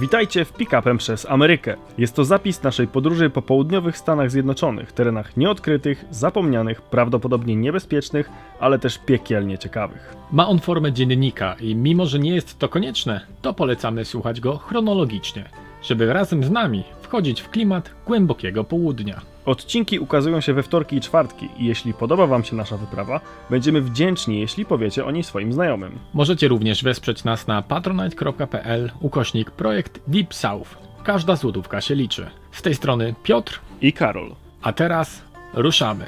Witajcie w Pick-upem przez Amerykę. Jest to zapis naszej podróży po południowych Stanach Zjednoczonych, terenach nieodkrytych, zapomnianych, prawdopodobnie niebezpiecznych, ale też piekielnie ciekawych. Ma on formę dziennika i mimo, że nie jest to konieczne, to polecamy słuchać go chronologicznie, żeby razem z nami wchodzić w klimat głębokiego południa. Odcinki ukazują się we wtorki i czwartki i jeśli podoba Wam się nasza wyprawa, będziemy wdzięczni, jeśli powiecie o niej swoim znajomym. Możecie również wesprzeć nas na patronite.pl ukośnik projekt Deep South. Każda złotówka się liczy. Z tej strony Piotr, I Karol. a teraz ruszamy.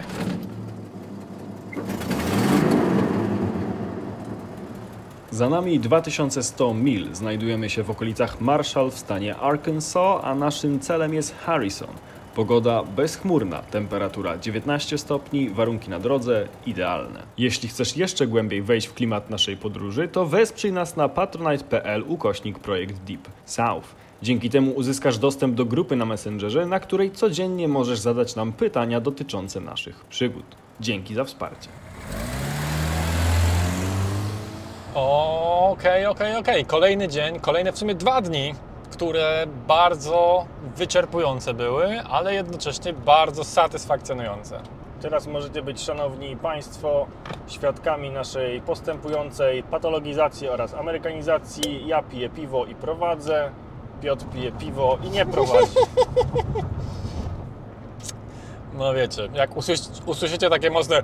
Za nami 2100 mil. Znajdujemy się w okolicach Marshall w stanie Arkansas, a naszym celem jest Harrison. Pogoda bezchmurna, temperatura 19 stopni, warunki na drodze idealne. Jeśli chcesz jeszcze głębiej wejść w klimat naszej podróży, to wesprzyj nas na patronite.pl ukośnik projekt Deep South. Dzięki temu uzyskasz dostęp do grupy na Messengerze, na której codziennie możesz zadać nam pytania dotyczące naszych przygód. Dzięki za wsparcie. Okej, okej, okej. Kolejny dzień, kolejne w sumie dwa dni, które bardzo wyczerpujące były, ale jednocześnie bardzo satysfakcjonujące. Teraz możecie być, szanowni Państwo, świadkami naszej postępującej patologizacji oraz amerykanizacji. Ja piję piwo i prowadzę, Piotr pije piwo i nie prowadzi. No wiecie, jak usłysz- usłyszycie takie mocne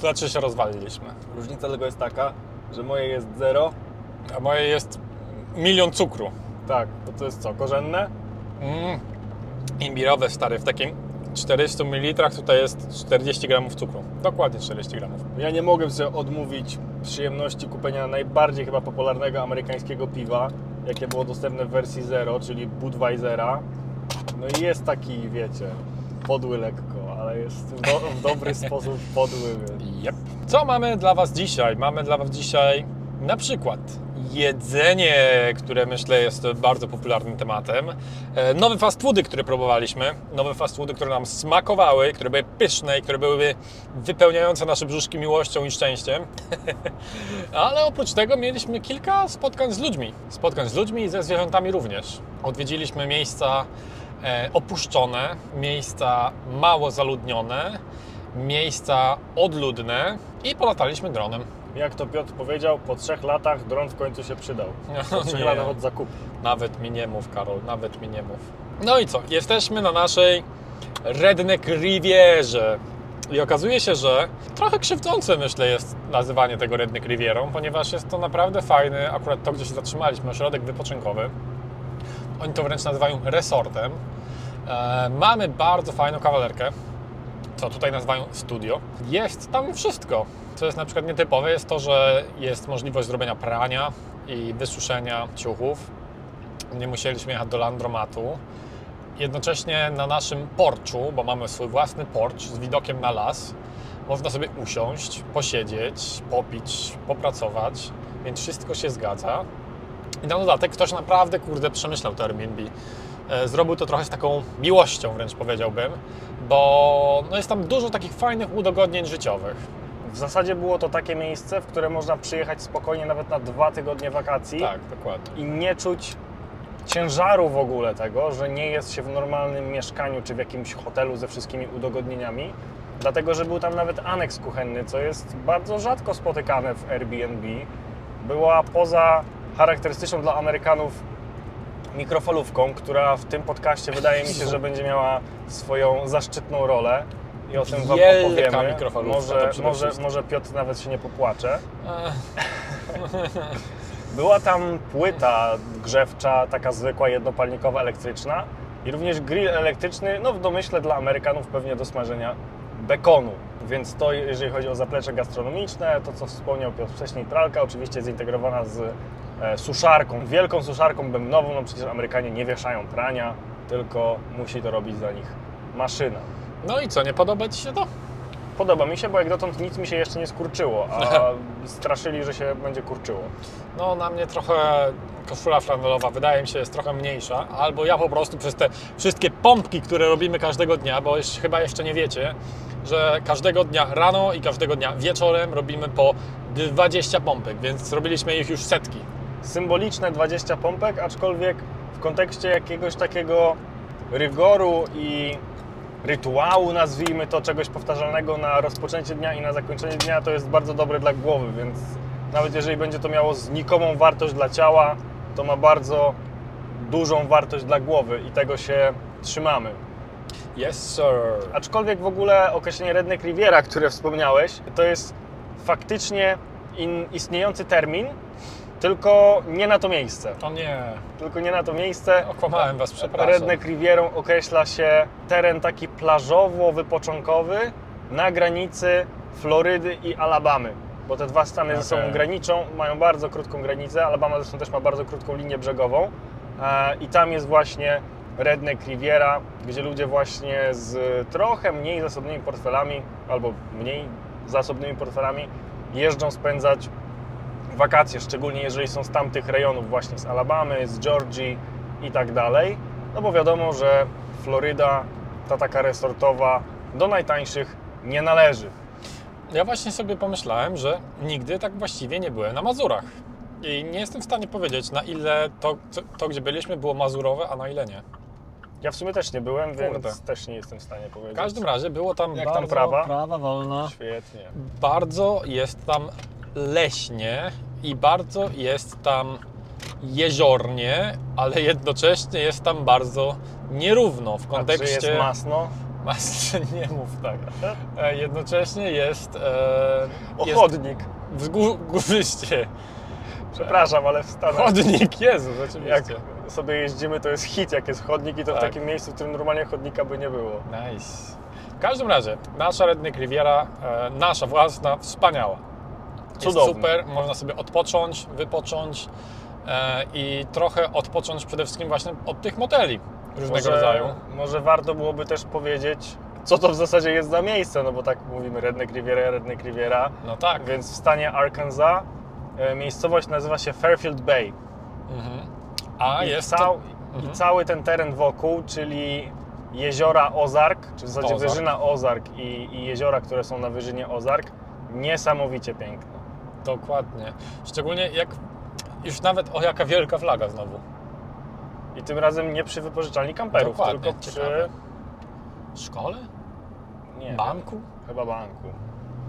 znaczy się rozwaliliśmy. Różnica tylko jest taka, że moje jest zero. A moje jest milion cukru. Tak, to to jest co, korzenne? Mm. Imbirowe stary, w takim 400 ml tutaj jest 40 gramów cukru. Dokładnie 40 gramów. Ja nie mogłem sobie odmówić przyjemności kupienia najbardziej chyba popularnego amerykańskiego piwa, jakie było dostępne w wersji zero, czyli Budweisera. No i jest taki, wiecie, podły lekko, ale jest w, do, w dobry sposób podły. Więc. Yep. Co mamy dla Was dzisiaj? Mamy dla Was dzisiaj na przykład jedzenie, które myślę jest bardzo popularnym tematem. E, Nowe fast foody, które próbowaliśmy. Nowe fast foody, które nam smakowały, które były pyszne i które były wypełniające nasze brzuszki miłością i szczęściem. Ale oprócz tego mieliśmy kilka spotkań z ludźmi. Spotkań z ludźmi i ze zwierzętami również. Odwiedziliśmy miejsca e, opuszczone, miejsca mało zaludnione, miejsca odludne i polataliśmy dronem. Jak to Piotr powiedział, po trzech latach dron w końcu się przydał. Po trzech Nie. latach od zakupu. Nawet mi nie mów, Karol, nawet mi nie mów. No i co? Jesteśmy na naszej Redneck Rivierze. I okazuje się, że trochę krzywdzące, myślę, jest nazywanie tego Redneck Rivierą, ponieważ jest to naprawdę fajny, akurat to, gdzie się zatrzymaliśmy, ośrodek wypoczynkowy. Oni to wręcz nazywają resortem. E, mamy bardzo fajną kawalerkę, co tutaj nazywają studio. Jest tam wszystko. Co jest na przykład nietypowe, jest to, że jest możliwość zrobienia prania i wysuszenia ciuchów. Nie musieliśmy jechać do landromatu. Jednocześnie na naszym porczu, bo mamy swój własny porcz z widokiem na las, można sobie usiąść, posiedzieć, popić, popracować, więc wszystko się zgadza. I na dodatek ktoś naprawdę, kurde, przemyślał to Airbnb. E, Zrobił to trochę z taką miłością, wręcz powiedziałbym, bo no jest tam dużo takich fajnych udogodnień życiowych. W zasadzie było to takie miejsce, w które można przyjechać spokojnie nawet na dwa tygodnie wakacji Tak, dokładnie. i nie czuć ciężaru w ogóle tego, że nie jest się w normalnym mieszkaniu czy w jakimś hotelu ze wszystkimi udogodnieniami. Dlatego, że był tam nawet aneks kuchenny, co jest bardzo rzadko spotykane w Airbnb. Była poza charakterystyczną dla Amerykanów mikrofalówką, która w tym podcaście wydaje mi się, że będzie miała swoją zaszczytną rolę. I o tym Wam Wielka opowiemy. mikrofalówka, to Może, przede może, wszystkim. może Piotr nawet się nie popłacze. Była tam płyta grzewcza, taka zwykła, jednopalnikowa, elektryczna i również grill elektryczny, no w domyśle dla Amerykanów pewnie do smażenia bekonu. Więc to, jeżeli chodzi o zaplecze gastronomiczne, to co wspomniał Piotr wcześniej, pralka oczywiście zintegrowana z suszarką, wielką suszarką bębnową, no przecież Amerykanie nie wieszają prania, tylko musi to robić za nich maszyna. No i co, nie podoba Ci się to? Podoba mi się, bo jak dotąd nic mi się jeszcze nie skurczyło, a straszyli, że się będzie kurczyło. No na mnie trochę koszula flanelowa wydaje mi się jest trochę mniejsza, albo ja po prostu przez te wszystkie pompki, które robimy każdego dnia, bo chyba jeszcze nie wiecie, że każdego dnia rano i każdego dnia wieczorem robimy po 20 pompek, więc zrobiliśmy ich już setki. Symboliczne 20 pompek, aczkolwiek w kontekście jakiegoś takiego rygoru i rytuału, nazwijmy to, czegoś powtarzalnego na rozpoczęcie dnia i na zakończenie dnia, to jest bardzo dobre dla głowy, więc nawet jeżeli będzie to miało znikomą wartość dla ciała, to ma bardzo dużą wartość dla głowy i tego się trzymamy. Yes, sir. Aczkolwiek w ogóle określenie Redneck Riviera, które wspomniałeś, to jest faktycznie istniejący termin, tylko nie na to miejsce. O nie, Tylko nie na to miejsce. okłamałem Was, przepraszam. Redneck Rivierą określa się teren taki plażowo-wypoczynkowy na granicy Florydy i Alabamy. Bo te dwa stany ze sobą graniczą, mają bardzo krótką granicę. Alabama zresztą też ma bardzo krótką linię brzegową. E, I tam jest właśnie Redneck Riviera, gdzie ludzie właśnie z trochę mniej zasobnymi portfelami, albo mniej zasobnymi portfelami, jeżdżą spędzać wakacje, szczególnie jeżeli są z tamtych rejonów, właśnie z Alabamy, z Georgii i tak dalej. No bo wiadomo, że Floryda, ta taka resortowa, do najtańszych nie należy. Ja właśnie sobie pomyślałem, że nigdy tak właściwie nie byłem na Mazurach. I nie jestem w stanie powiedzieć, na ile to, to, to gdzie byliśmy, było mazurowe, a na ile nie. Ja w sumie też nie byłem, więc Kurde. też nie jestem w stanie powiedzieć. W każdym razie było tam Jak tam bardzo... prawa? Prawa wolna. Świetnie. Bardzo jest tam leśnie i bardzo jest tam jeziornie, ale jednocześnie jest tam bardzo nierówno w A czy kontekście... jest masno? Mas- nie mów tak. E, Jednocześnie jest... E, jest Ochodnik. wzgórzyście. Przepraszam, ale w Stanach Chodnik, Jezu, jak rzeczywiście. sobie jeździmy, to jest hit, jak jest chodnik i to w Tak. takim miejscu, w którym normalnie chodnika by nie było. Nice. W każdym razie, nasza Redneck Riviera, e, nasza własna, wspaniała. Jest Cudowna. super, można sobie odpocząć, wypocząć e, i trochę odpocząć przede wszystkim właśnie od tych moteli różnego może, rodzaju. Może warto byłoby też powiedzieć, co to w zasadzie jest za miejsce, no bo tak mówimy Redneck Riviera, Redneck Riviera, No tak, więc w stanie Arkansas e, miejscowość nazywa się Fairfield Bay. mhm. a I, jest cał, to... I Mhm. cały ten teren wokół, czyli jeziora Ozark, czy w zasadzie Ozark. wyżyna Ozark i, i jeziora, które są na wyżynie Ozark, niesamowicie piękne. Dokładnie. Szczególnie jak już nawet, o jaka wielka flaga znowu. I tym razem nie przy wypożyczalni kamperów, Dokładnie, tylko przy... ciekawe. Szkole? Nie, Banku? Chyba banku.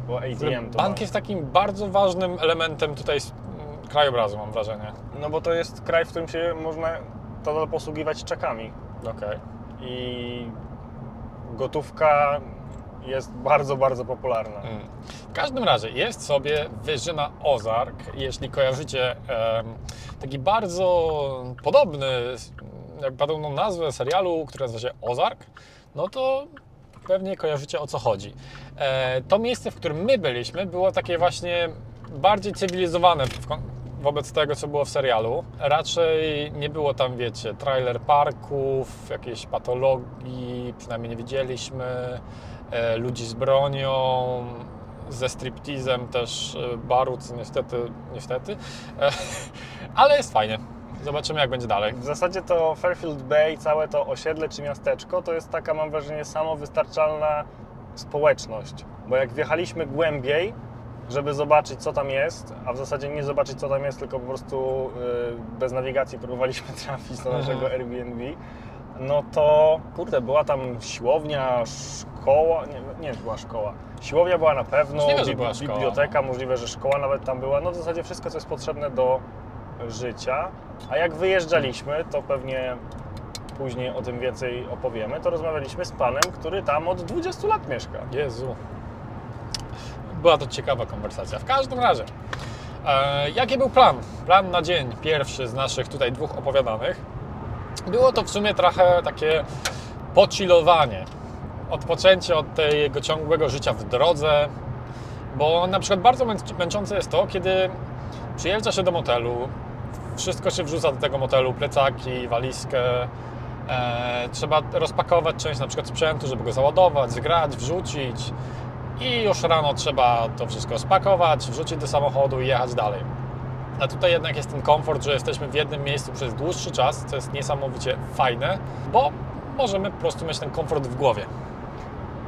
Bo ATM to Bank jest takim bardzo ważnym elementem tutaj z- m, krajobrazu, mam wrażenie. No bo to jest kraj, w którym się można nadal posługiwać czekami. Okej. I gotówka jest bardzo, bardzo popularna. Mm. W każdym razie jest sobie Wyżyna Ozark. Jeśli kojarzycie em, taki bardzo podobny, jak podobną nazwę serialu, który nazywa się Ozark, no to pewnie kojarzycie o co chodzi. E, to miejsce, w którym my byliśmy, było takie właśnie bardziej cywilizowane w wobec tego, co było w serialu. Raczej nie było tam, wiecie, trailer parków, jakiejś patologii, przynajmniej nie widzieliśmy, e, ludzi z bronią, ze striptizem też e, baru, co niestety, niestety, e, ale jest fajnie. Zobaczymy, jak będzie dalej. W zasadzie to Fairfield Bay, całe to osiedle czy miasteczko, to jest taka, mam wrażenie, samowystarczalna społeczność. Bo jak wjechaliśmy głębiej, żeby zobaczyć, co tam jest, a w zasadzie nie zobaczyć, co tam jest, tylko po prostu y, bez nawigacji próbowaliśmy trafić do naszego Airbnb, no to kurde, była tam siłownia, szkoła, nie, nie była szkoła. Siłownia była na pewno, Możliwe, że bib- była szkoła, biblioteka, możliwe, że szkoła nawet tam była. No w zasadzie wszystko, co jest potrzebne do życia. A jak wyjeżdżaliśmy, to pewnie później o tym więcej opowiemy, to rozmawialiśmy z panem, który tam od 20 lat mieszka. Jezu. Była to ciekawa konwersacja. W każdym razie, e, jaki był plan? Plan na dzień pierwszy z naszych tutaj dwóch opowiadanych. Było to w sumie trochę takie pocilowanie. Odpoczęcie od tego ciągłego życia w drodze, bo na przykład bardzo męc- męczące jest to, kiedy przyjeżdża się do motelu, wszystko się wrzuca do tego motelu, plecaki, walizkę, e, trzeba rozpakować część na przykład sprzętu, żeby go załadować, zgrać, wrzucić. i już rano trzeba to wszystko spakować, wrzucić do samochodu i jechać dalej. A tutaj jednak jest ten komfort, że jesteśmy w jednym miejscu przez dłuższy czas, co jest niesamowicie fajne, bo możemy po prostu mieć ten komfort w głowie.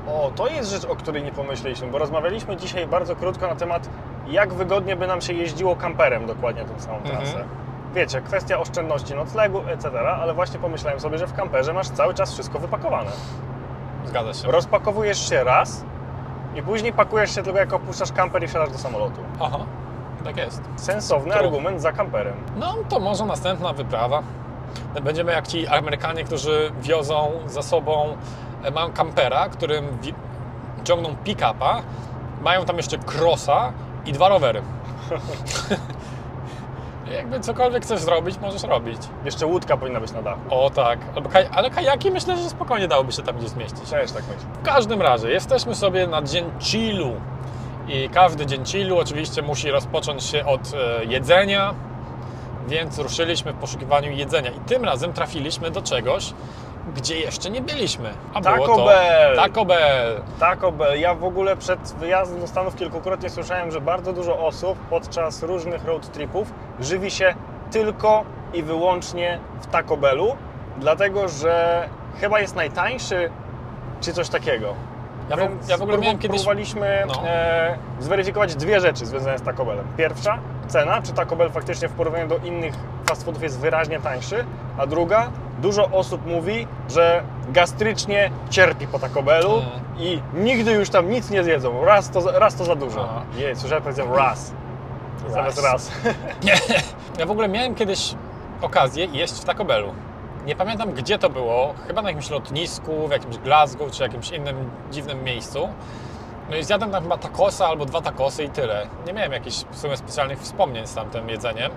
O, to jest rzecz, o której nie pomyśleliśmy, bo rozmawialiśmy dzisiaj bardzo krótko na temat, jak wygodnie by nam się jeździło kamperem dokładnie tą samą Mhm. trasę. Wiecie, kwestia oszczędności noclegu, etc., ale właśnie pomyślałem sobie, że w kamperze masz cały czas wszystko wypakowane. Zgadza się. Rozpakowujesz się raz i później pakujesz się tylko jak opuszczasz kamper i wsiadasz do samolotu. Aha, tak jest. Sensowny True. argument za kamperem. No to może następna wyprawa. Będziemy jak ci Amerykanie, którzy wiozą za sobą, e, mają kampera, którym ciągną pick-upa, mają tam jeszcze crossa i dwa rowery. Jakby cokolwiek chcesz zrobić, możesz robić. Jeszcze łódka powinna być na dachu. O tak, Albo kaj- ale kajaki myślę, że spokojnie dałoby się tam gdzieś zmieścić. Też tak myślę. W każdym razie, jesteśmy sobie na dzień chillu i każdy dzień chillu oczywiście musi rozpocząć się od e, jedzenia, więc ruszyliśmy w poszukiwaniu jedzenia i tym razem trafiliśmy do czegoś, gdzie jeszcze nie byliśmy. A było Taco to Bell! Taco Bell! Taco Bell. Ja w ogóle przed wyjazdem do Stanów kilkukrotnie słyszałem, że bardzo dużo osób podczas różnych road tripów żywi się tylko i wyłącznie w Taco Bellu, dlatego że chyba jest najtańszy, czy coś takiego. Ja w, Więc ja w ogóle miałem kiedyś... próbowaliśmy no. e, zweryfikować dwie rzeczy związane z Taco Bellem. Pierwsza, cena, czy Taco Bell faktycznie w porównaniu do innych fast foodów jest wyraźnie tańszy, a druga, dużo osób mówi, że gastrycznie cierpi po Taco Bellu Mm. i nigdy już tam nic nie zjedzą. Raz to, raz to za dużo. Jej, słyszałem powiedział raz. Zamiast raz. Ja w ogóle miałem kiedyś okazję jeść w Taco Bellu. Nie pamiętam gdzie to było, chyba na jakimś lotnisku, w jakimś Glasgow czy jakimś innym dziwnym miejscu. No i zjadłem tam chyba tacosa albo dwa tacosy i tyle. Nie miałem jakichś w sumie specjalnych wspomnień z tamtym jedzeniem,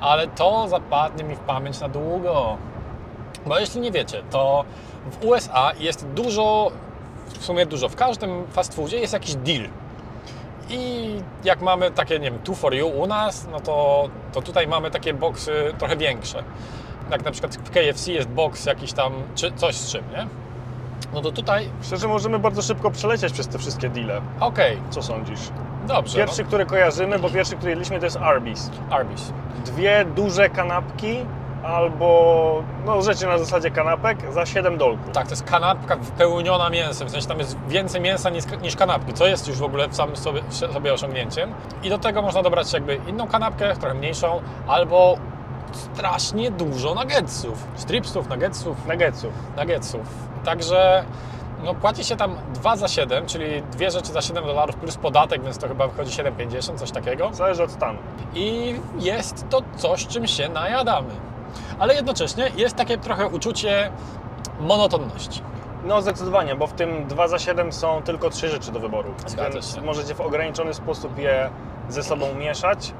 ale to zapadnie mi w pamięć na długo. Bo jeśli nie wiecie, to w USA jest dużo, w sumie dużo, w każdym fast foodzie jest jakiś deal. I jak mamy takie, nie wiem, two for you u nas, no to, to tutaj mamy takie boksy trochę większe. Jak na przykład w KFC jest boks jakiś tam, czy coś z czym, nie? No to tutaj, Szczerze, możemy bardzo szybko przelecieć przez te wszystkie deale. okej, Co sądzisz? dobrze. Pierwszy, który kojarzymy, bo pierwszy, który jedliśmy, to jest Arby's. no, Arby's. dwie duże kanapki albo no, rzeczy na zasadzie kanapek za 7 dolków. Tak, to jest kanapka wypełniona mięsem, w sensie tam jest więcej mięsa niż, niż kanapki, co jest już w ogóle w samym sobie, sobie osiągnięciem. I do tego można dobrać jakby inną kanapkę, trochę mniejszą, albo strasznie dużo nuggetsów, stripsów, nuggetsów, Nuggetsów. nuggetsów. Także no, płaci się tam 2 za 7, czyli dwie rzeczy za 7 dolarów plus podatek, więc to chyba wychodzi 7,50, coś takiego. Zależy od stanu. I jest to coś, czym się najadamy. Ale jednocześnie jest takie trochę uczucie monotonności. No zdecydowanie, bo w tym 2 za 7 są tylko trzy rzeczy do wyboru. Zgadza więc się. możecie w ograniczony sposób je ze sobą mieszać,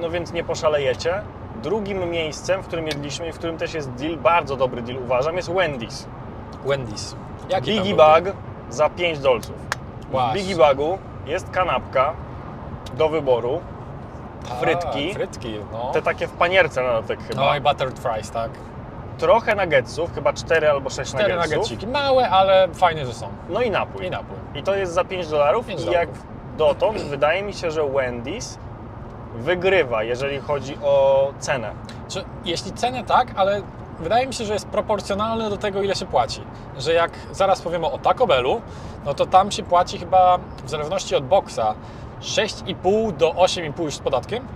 no więc nie poszalejecie. Drugim miejscem, w którym jedliśmy i w którym też jest deal, bardzo dobry deal uważam, jest Wendy's. Wendy's. Jaki Biggie? Bag za 5 dolców. W Właśnie. Biggie Bagu jest kanapka do wyboru, A, frytki. Frytki, no. te takie w panierce na dodatek chyba. No i buttered fries, tak. trochę nuggetsów, chyba 4 albo 6 Cztery nuggetsów. nuggetsiki. Małe, ale fajnie, że są. No i napój. I napój. I to jest za 5 dolarów. 5 I jak dotąd wydaje mi się, że Wendy's wygrywa, jeżeli chodzi o cenę. Czy, jeśli cenę tak, ale wydaje mi się, że jest proporcjonalne do tego, ile się płaci. Że jak zaraz powiemy o Taco Bellu, no to tam się płaci chyba w zależności od boksa 6,5 do 8,5 już z podatkiem.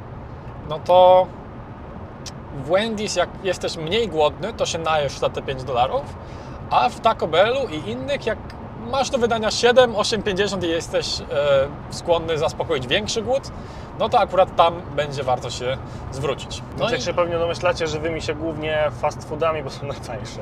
No to w Wendy's, jak jesteś mniej głodny, to się najesz za te 5 dolarów, a w Taco Bellu i innych, jak masz do wydania 7, 8,50 i jesteś e, skłonny zaspokoić większy głód, no to akurat tam będzie warto się zwrócić. No No jak i, się pewnie domyślacie, żywymi się głównie fast foodami, bo są najtańsze.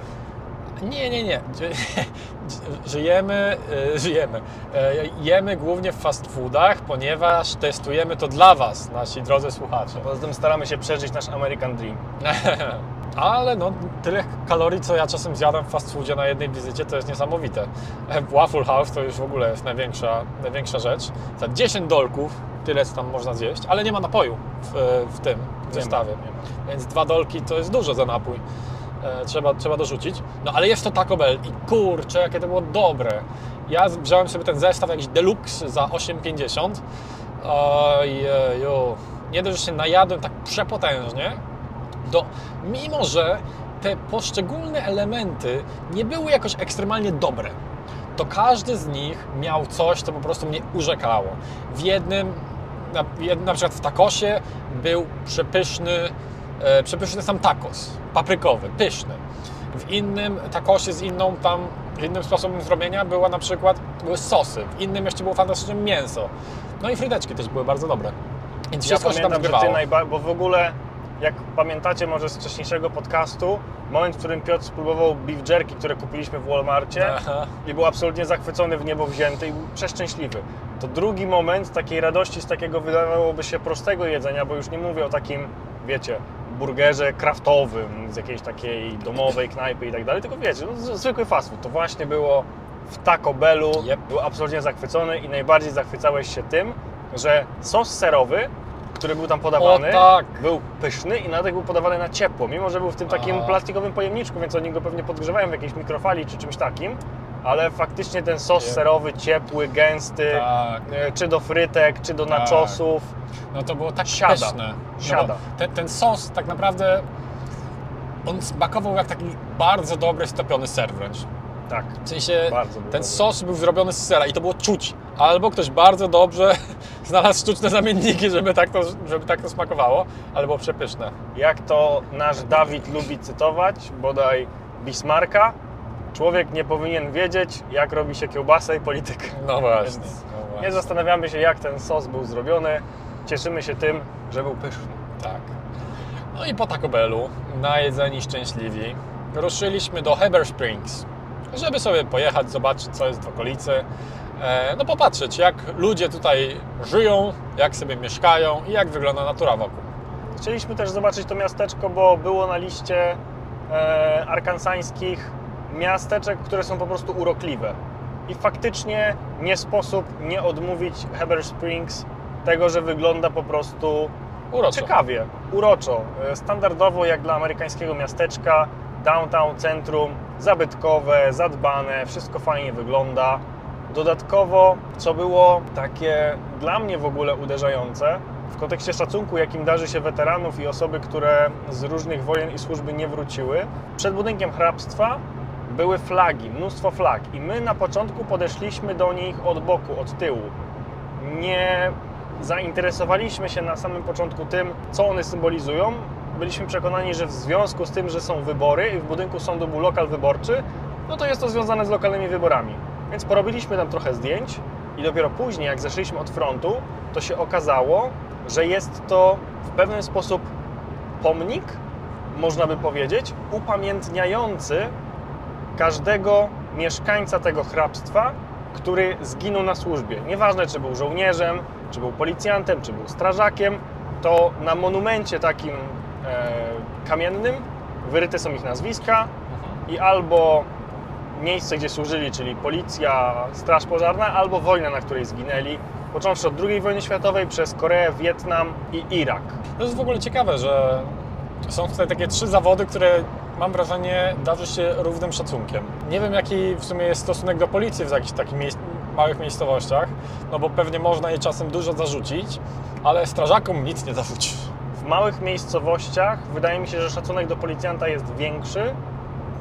Nie, nie, nie. Żyjemy, e, żyjemy. E, Jemy głównie w fast foodach, ponieważ testujemy to dla Was, nasi drodzy słuchacze. Poza tym staramy się przeżyć nasz American Dream. Ale no, tyle kalorii, co ja czasem zjadam w fast foodzie na jednej wizycie, to jest niesamowite. Waffle House to już w ogóle jest największa, największa rzecz. Za 10 dolków tyle co tam można zjeść, ale nie ma napoju w, w tym w zestawie. Więc dwa dolki to jest dużo za napój. E, trzeba, trzeba dorzucić. No ale jest to Taco Bell i kurczę, jakie to było dobre. Ja wziąłem sobie ten zestaw jakiś deluxe za 8,50. Ojeju. Nie dość, że się najadłem tak przepotężnie, do, mimo że te poszczególne elementy nie były jakoś ekstremalnie dobre, to każdy z nich miał coś, co po prostu mnie urzekało. W jednym, na, na przykład w takosie był przepyszny, e, przepyszny sam tacos, paprykowy, pyszny. W innym takosie z inną tam, innym sposobem zrobienia była na przykład, były sosy, w innym jeszcze było fantastyczne mięso. No i fryteczki też były bardzo dobre. Więc Ja wszystko się tam pamiętam, że ty zgrywało. bo w ogóle, jak pamiętacie może z wcześniejszego podcastu, moment, w którym Piotr spróbował beef jerky, które kupiliśmy w Walmarcie Aha. i był absolutnie zachwycony w niebo wzięty i był przeszczęśliwy. To drugi moment takiej radości z takiego wydawałoby się prostego jedzenia, bo już nie mówię o takim, wiecie, burgerze kraftowym z jakiejś takiej domowej knajpy i tak dalej, tylko wiecie, no, zwykły fast food. To właśnie było w Taco Bellu, Yep. był absolutnie zachwycony i najbardziej zachwycałeś się tym, że sos serowy, który był tam podawany, O tak! był pyszny i nawet był podawany na ciepło, mimo że był w tym takim A. plastikowym pojemniczku, więc oni go pewnie podgrzewają w jakiejś mikrofali czy czymś takim, ale faktycznie ten sos serowy, ciepły, gęsty, Tak. e, czy do frytek, czy do Tak. nachosów, No to było tak Siada. pyszne. No Siada. bo ten, ten sos tak naprawdę on smakował jak taki bardzo dobry stopiony ser wręcz. tak, W sensie bardzo ten sos był zrobiony z sera i to było czuć. Albo ktoś bardzo dobrze znalazł sztuczne zamienniki, żeby tak to, żeby tak to smakowało, ale było przepyszne. Jak to nasz Dawid lubi cytować, bodaj Bismarcka, człowiek nie powinien wiedzieć, jak robi się kiełbasę i politykę. No właśnie. Więc no właśnie. Nie zastanawiamy się, jak ten sos był zrobiony, cieszymy się tym, że był pyszny. Tak. No i po Taco Bellu, najedzeni szczęśliwi, ruszyliśmy do Heber Springs, żeby sobie pojechać, zobaczyć co jest w okolicy. E, No popatrzeć, jak ludzie tutaj żyją, jak sobie mieszkają i jak wygląda natura wokół. Chcieliśmy też zobaczyć to miasteczko, bo było na liście e, arkansańskich miasteczek, które są po prostu urokliwe. I faktycznie nie sposób nie odmówić Heber Springs tego, że wygląda po prostu Uroczo. ciekawie, uroczo. E, Standardowo jak dla amerykańskiego miasteczka, downtown, centrum, zabytkowe, zadbane, wszystko fajnie wygląda. Dodatkowo, co było takie dla mnie w ogóle uderzające, w kontekście szacunku, jakim darzy się weteranów i osoby, które z różnych wojen i służby nie wróciły, przed budynkiem hrabstwa były flagi, mnóstwo flag i my na początku podeszliśmy do nich od boku, od tyłu. Nie zainteresowaliśmy się na samym początku tym, co one symbolizują. Byliśmy przekonani, że w związku z tym, że są wybory i w budynku sądu był lokal wyborczy, no to jest to związane z lokalnymi wyborami. Więc porobiliśmy tam trochę zdjęć i dopiero później, jak zeszliśmy od frontu, to się okazało, że jest to w pewien sposób pomnik, można by powiedzieć, upamiętniający każdego mieszkańca tego hrabstwa, który zginął na służbie. Nieważne, czy był żołnierzem, czy był policjantem, czy był strażakiem, to na monumencie takim e, kamiennym wyryte są ich nazwiska i albo miejsce, gdzie służyli, czyli policja, straż pożarna, albo wojna, na której zginęli, począwszy od II wojny światowej przez Koreę, Wietnam i Irak. To jest w ogóle ciekawe, że są tutaj takie trzy zawody, które mam wrażenie darzy się równym szacunkiem. Nie wiem jaki w sumie jest stosunek do policji w jakichś takich małych miejscowościach, no bo pewnie można jej czasem dużo zarzucić, ale strażakom nic nie zarzuci. W małych miejscowościach wydaje mi się, że szacunek do policjanta jest większy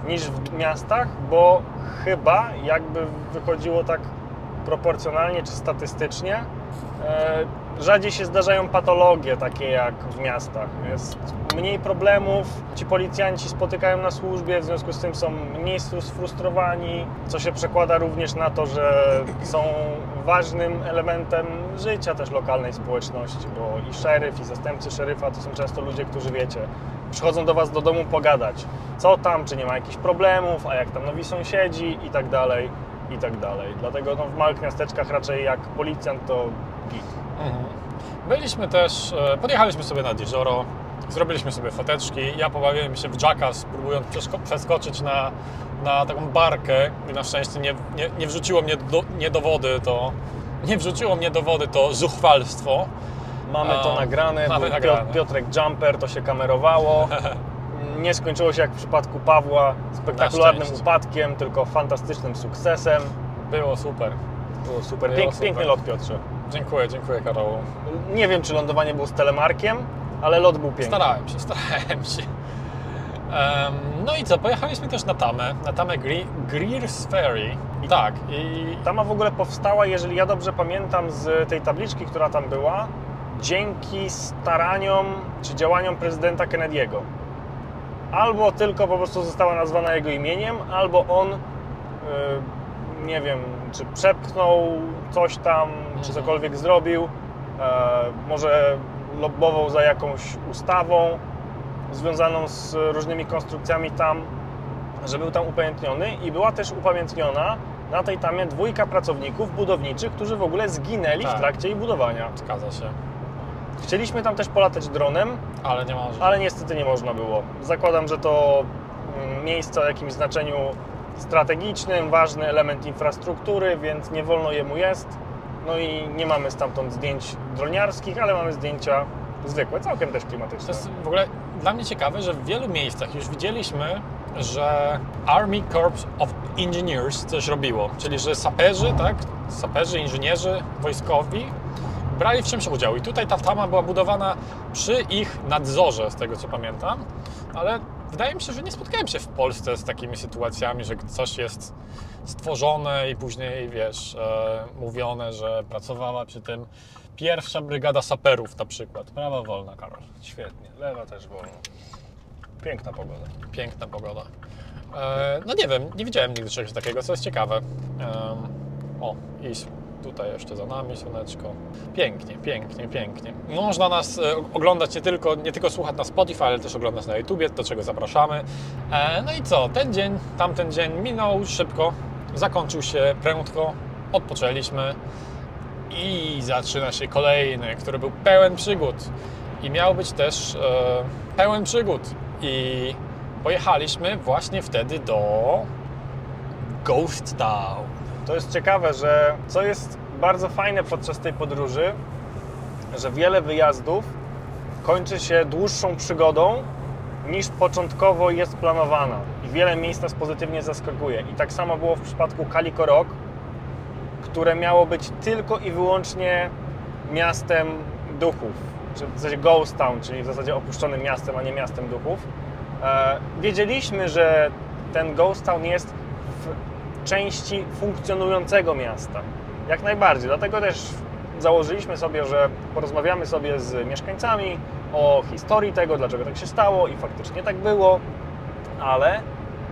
niż w miastach, bo chyba jakby wychodziło tak proporcjonalnie czy statystycznie, e, rzadziej się zdarzają patologie takie jak w miastach. Jest mniej problemów, ci policjanci spotykają na służbie, w związku z tym są mniej sfrustrowani, co się przekłada również na to, że są ważnym elementem życia też lokalnej społeczności, bo i szeryf, i zastępcy szeryfa to są często ludzie, którzy wiecie, przychodzą do Was do domu pogadać, co tam, czy nie ma jakichś problemów, a jak tam nowi sąsiedzi i tak dalej, i tak dalej. Dlatego no, w małych miasteczkach raczej jak policjant to git. Byliśmy też, e, podjechaliśmy sobie nad jezioro, zrobiliśmy sobie foteczki. Ja pobawiłem się w jackass, próbując przeskoczyć na, na taką barkę i na szczęście nie, nie, nie wrzuciło mnie do, nie do wody to nie wrzuciło mnie do wody to zuchwalstwo. Mamy to A, nagrane, mamy nagrane. Piotr, Piotrek Jumper, to się kamerowało. nie skończyło się jak w przypadku Pawła spektakularnym upadkiem, tylko fantastycznym sukcesem. Było super. Było super. Pięk. Piękny lot, Piotrze. Dziękuję, dziękuję Karolu. Nie wiem, czy lądowanie było z telemarkiem, ale lot był piękny. Starałem się, starałem się. Em, no i co, pojechaliśmy też na Tamę, na Tamę Gre- Greer's Ferry. I tak, i Tama w ogóle powstała, jeżeli ja dobrze pamiętam, z tej tabliczki, która tam była, dzięki staraniom czy działaniom prezydenta Kennedy'ego. Albo tylko po prostu została nazwana jego imieniem, albo on, y, nie wiem, czy przepchnął coś tam, czy Mhm. cokolwiek zrobił, e, może lobbował za jakąś ustawą związaną z różnymi konstrukcjami tam, że był tam upamiętniony i była też upamiętniona na tej tamie dwójka pracowników budowniczych, którzy w ogóle zginęli Tak. w trakcie jej budowania. zgadza się. Chcieliśmy tam też polatać dronem, Ale nie ale niestety nie można było. Zakładam, że to mm, miejsce o jakimś znaczeniu strategicznym, ważny element infrastruktury, więc nie wolno jemu jest. No i nie mamy stamtąd zdjęć droniarskich, ale mamy zdjęcia zwykłe, całkiem też To klimatyczne. jest w ogóle dla mnie ciekawe, że w wielu miejscach już widzieliśmy, że Army Corps of Engineers coś robiło. Czyli, że saperzy, tak? Saperzy, inżynierzy wojskowi brali w czymś udział. I tutaj ta tama była budowana przy ich nadzorze, z tego co pamiętam. Ale wydaje mi się, że nie spotkałem się w Polsce z takimi sytuacjami, że coś jest stworzone i później, wiesz, e, mówione, że pracowała przy tym pierwsza brygada saperów na przykład. Prawa wolna, Karol. Świetnie, lewa też wolno. Piękna pogoda. Piękna pogoda. E, no nie wiem, nie widziałem nigdy czegoś takiego, co jest ciekawe. Em, o, i tutaj jeszcze za nami słoneczko. Pięknie, pięknie, pięknie. Można nas e, oglądać nie tylko, nie tylko słuchać na Spotify, ale też oglądać na YouTubie, do czego zapraszamy. E, no i co, ten dzień, tamten dzień minął szybko, zakończył się prędko, odpoczęliśmy i zaczyna się kolejny, który był pełen przygód i miał być też e, pełen przygód i pojechaliśmy właśnie wtedy do Ghost Town. To jest ciekawe, że co jest bardzo fajne podczas tej podróży, że wiele wyjazdów kończy się dłuższą przygodą niż początkowo jest planowana. I wiele miejsc nas pozytywnie zaskakuje. I tak samo było w przypadku Calico Rock, które miało być tylko i wyłącznie miastem duchów, czy w zasadzie Ghost Town, czyli w zasadzie opuszczonym miastem, a nie miastem duchów. E, wiedzieliśmy, że ten Ghost Town jest części funkcjonującego miasta. Jak najbardziej. Dlatego też założyliśmy sobie, że porozmawiamy sobie z mieszkańcami o historii tego, dlaczego tak się stało i faktycznie tak było, ale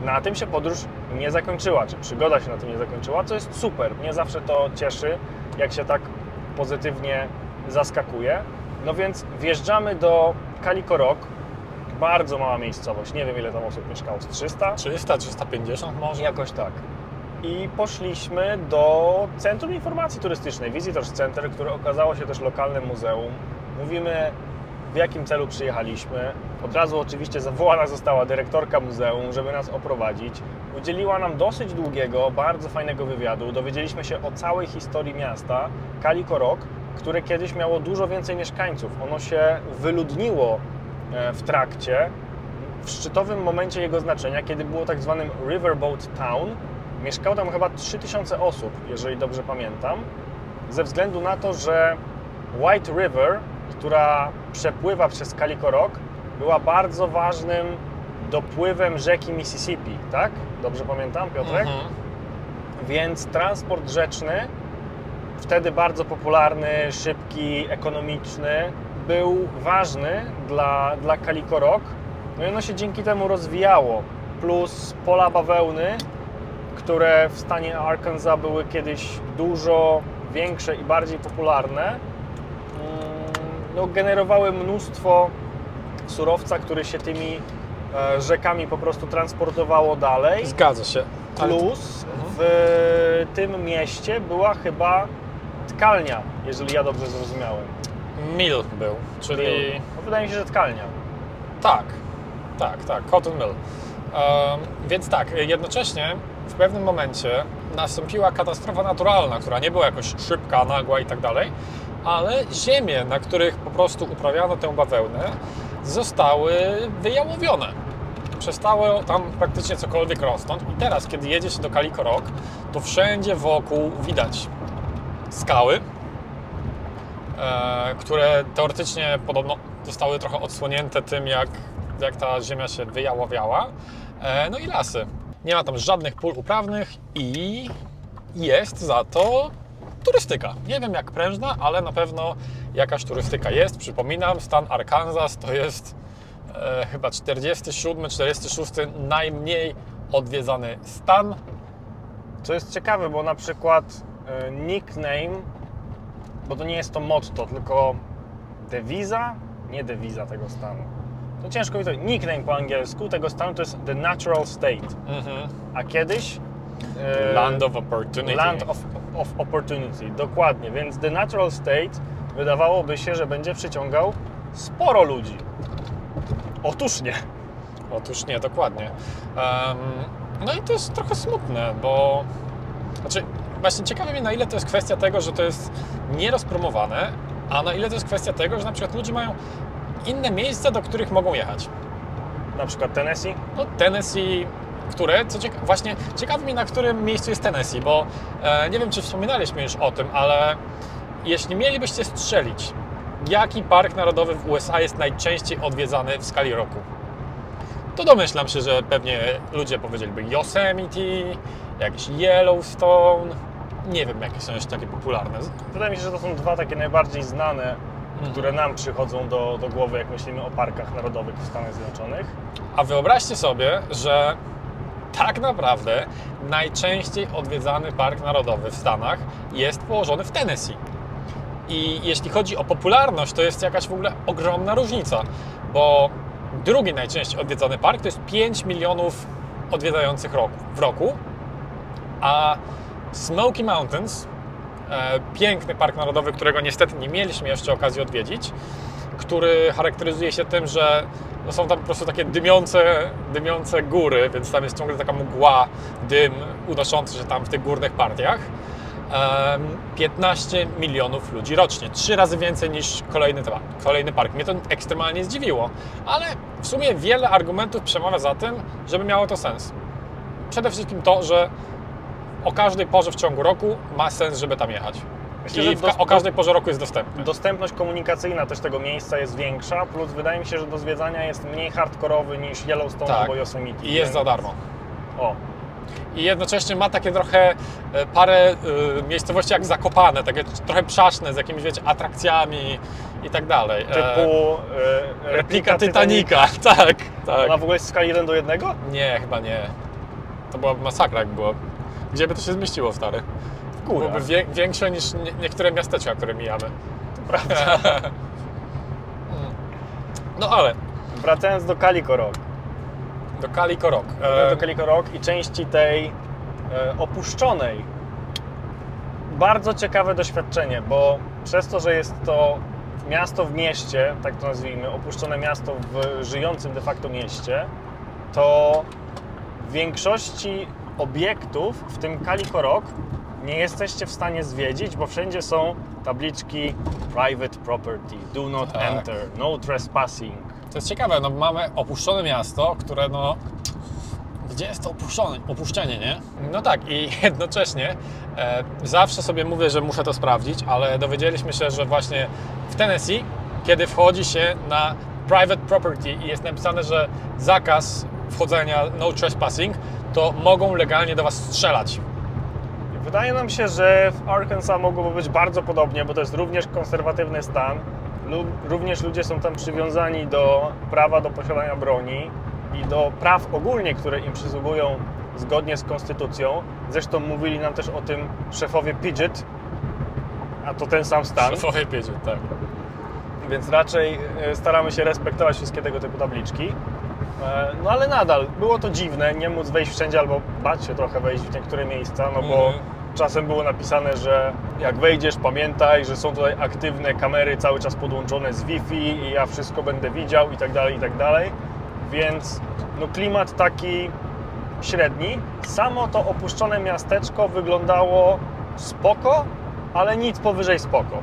na tym się podróż nie zakończyła, czy przygoda się na tym nie zakończyła, co jest super. Mnie zawsze to cieszy, jak się tak pozytywnie zaskakuje. No więc wjeżdżamy do Calico Rock, bardzo mała miejscowość, nie wiem ile tam osób mieszkało, z 300? 300, 350 może? Jakoś tak. I poszliśmy do Centrum Informacji Turystycznej, Visitors Center, które okazało się też lokalnym muzeum. Mówimy, w jakim celu przyjechaliśmy. Od razu oczywiście zawołana została dyrektorka muzeum, żeby nas oprowadzić. Udzieliła nam dosyć długiego, bardzo fajnego wywiadu. Dowiedzieliśmy się o całej historii miasta Calico Rock, które kiedyś miało dużo więcej mieszkańców. Ono się wyludniło e, w trakcie, w szczytowym momencie jego znaczenia, kiedy było tak zwanym Riverboat Town, mieszkało tam chyba 3000 osób, jeżeli dobrze pamiętam, ze względu na to, że White River, która przepływa przez Calico Rock, była bardzo ważnym dopływem rzeki Mississippi, tak? Dobrze pamiętam, Piotrek? Mhm. Więc transport rzeczny, wtedy bardzo popularny, szybki, ekonomiczny, był ważny dla, dla Calico Rock. No i ono się dzięki temu rozwijało. Plus pola bawełny, które w stanie Arkansas były kiedyś dużo większe i bardziej popularne, mm, no, generowały mnóstwo surowca, który się tymi e, rzekami po prostu transportowało dalej. Zgadza się. Plus w tym mieście była chyba tkalnia, jeżeli ja dobrze zrozumiałem. Mill był, czyli... No, wydaje mi się, że tkalnia. Tak, tak, tak, Cotton Mill. Em, więc tak, jednocześnie w pewnym momencie nastąpiła katastrofa naturalna, która nie była jakoś szybka, nagła i tak dalej, ale ziemie, na których po prostu uprawiano tę bawełnę, zostały wyjałowione. przestało tam praktycznie cokolwiek rosnąć i teraz, kiedy jedzie się do Calico Rock, to wszędzie wokół widać skały, e, które teoretycznie podobno zostały trochę odsłonięte tym, jak, jak ta ziemia się wyjaławiała. E, no i lasy. Nie ma tam żadnych pól uprawnych i jest za to turystyka. Nie wiem jak prężna, ale na pewno jakaś turystyka jest. Przypominam, stan Arkansas to jest e, chyba 47, 46 najmniej odwiedzany stan. Co jest ciekawe, bo na przykład e, nickname, bo to nie jest to motto, tylko dewiza, nie dewiza tego stanu. To ciężko mi to. Nickname po angielsku tego stanu to jest The Natural State. A kiedyś. e, Land of Opportunity. Land of, of Opportunity, dokładnie. Więc The Natural State wydawałoby się, że będzie przyciągał sporo ludzi. Otóż nie. Otóż nie, dokładnie. Em, no i to jest trochę smutne, bo znaczy, właśnie ciekawe mnie, na ile to jest kwestia tego, że to jest nierozpromowane, a na ile to jest kwestia tego, że na przykład ludzie mają inne miejsca, do których mogą jechać. Na przykład Tennessee. No, Tennessee, które, co cieka- właśnie ciekawi mnie, na którym miejscu jest Tennessee, bo e, nie wiem, czy wspominaliśmy już o tym, ale jeśli mielibyście strzelić, jaki park narodowy w USA jest najczęściej odwiedzany w skali roku, to domyślam się, że pewnie ludzie powiedzieliby Yosemite, jakiś Yellowstone, nie wiem, jakie są jeszcze takie popularne. Wydaje mi się, że to są dwa takie najbardziej znane. Które nam przychodzą do, do głowy, jak myślimy o parkach narodowych w Stanach Zjednoczonych. A wyobraźcie sobie, że tak naprawdę najczęściej odwiedzany park narodowy w Stanach jest położony w Tennessee. I jeśli chodzi o popularność, to jest jakaś w ogóle ogromna różnica, bo drugi najczęściej odwiedzany park to jest 5 milionów odwiedzających roku, w roku, a Smoky Mountains, piękny park narodowy, którego niestety nie mieliśmy jeszcze okazji odwiedzić, który charakteryzuje się tym, że no są tam po prostu takie dymiące, dymiące góry, więc tam jest ciągle taka mgła, dym unoszący się tam w tych górnych partiach. Em, 15 milionów ludzi rocznie, trzy razy więcej niż kolejny, kolejny park. Mnie to ekstremalnie zdziwiło, ale w sumie wiele argumentów przemawia za tym, żeby miało to sens. Przede wszystkim to, że o każdej porze w ciągu roku ma sens, żeby tam jechać. Myślę, I ka- o każdej porze roku jest dostępny. Dostępność komunikacyjna też tego miejsca jest większa, plus wydaje mi się, że do zwiedzania jest mniej hardkorowy niż Yellowstone Tak. albo Yosemite. I jest za więc- darmo. O, I jednocześnie ma takie trochę e, parę e, miejscowości jak Zakopane, takie trochę przaśne z jakimiś wiecie, atrakcjami i tak dalej. E, typu e, replika Titanica. Tak, tak. Ona w ogóle jest skali 1 do 1? Nie, chyba nie. To byłaby masakra, jak było. Gdzie by to się zmieściło, stary? W górę. Byłoby wie, większe niż nie, niektóre miasteczka, które mijamy. Prawda. No ale, Wracając do Calico Rock. do Calico Rock. E, do Calico Rock i części tej e, opuszczonej. Bardzo ciekawe doświadczenie, bo przez to, że jest to miasto w mieście, tak to nazwijmy, opuszczone miasto w żyjącym de facto mieście, to w większości obiektów, w tym Calico Rock, nie jesteście w stanie zwiedzić, bo wszędzie są tabliczki private property, do not Tak. enter, no trespassing. To jest ciekawe, no mamy opuszczone miasto, które no... Gdzie jest to opuszczone, opuszczenie, nie? No tak i jednocześnie e, zawsze sobie mówię, że muszę to sprawdzić, ale dowiedzieliśmy się, że właśnie w Tennessee, kiedy wchodzi się na private property i jest napisane, że zakaz wchodzenia, no trespassing, to mogą legalnie do Was strzelać. Wydaje nam się, że w Arkansas mogłoby być bardzo podobnie, bo to jest również konserwatywny stan. Również ludzie są tam przywiązani do prawa do posiadania broni i do praw ogólnie, które im przysługują zgodnie z konstytucją. Zresztą mówili nam też o tym szefowie Pidget, a to ten sam stan. Szefowie wiedzie, tak. Więc raczej e, staramy się respektować wszystkie tego typu tabliczki. E, No ale nadal było to dziwne, nie móc wejść wszędzie albo bać się trochę wejść w niektóre miejsca, no bo Mhm. czasem było napisane, że jak wejdziesz, pamiętaj, że są tutaj aktywne kamery cały czas podłączone z Wi-Fi i ja wszystko będę widział i tak dalej, i tak dalej. Więc no klimat taki średni. Samo to opuszczone miasteczko wyglądało spoko, ale nic powyżej spoko.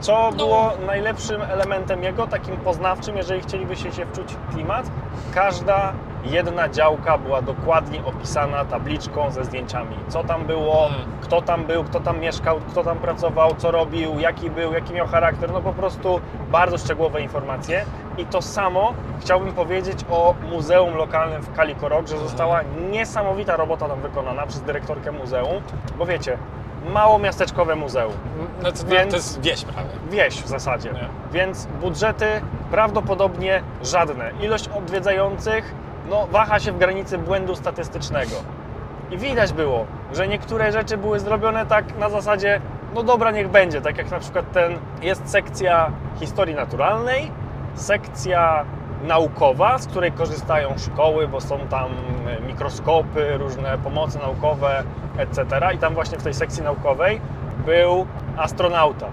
Co było najlepszym elementem jego, takim poznawczym, jeżeli chcielibyście się wczuć w klimat? Każda jedna działka była dokładnie opisana tabliczką ze zdjęciami. Co tam było, Mhm. kto tam był, kto tam mieszkał, kto tam pracował, co robił, jaki był, jaki miał charakter. No po prostu bardzo szczegółowe informacje. I to samo chciałbym powiedzieć o muzeum lokalnym w Kalikorok, że została niesamowita robota tam wykonana przez dyrektorkę muzeum, bo wiecie, mało miasteczkowe muzeum No to, Więc- to jest wieś prawie. wieś w zasadzie. Nie. Więc budżety prawdopodobnie żadne. Ilość odwiedzających no, waha się w granicy błędu statystycznego. I widać było, że niektóre rzeczy były zrobione tak na zasadzie, no dobra, niech będzie. Tak jak na przykład ten, jest sekcja historii naturalnej, sekcja naukowa, z której korzystają szkoły, bo są tam e, mikroskopy, różne pomocy naukowe, etc. I tam właśnie w tej sekcji naukowej był astronauta.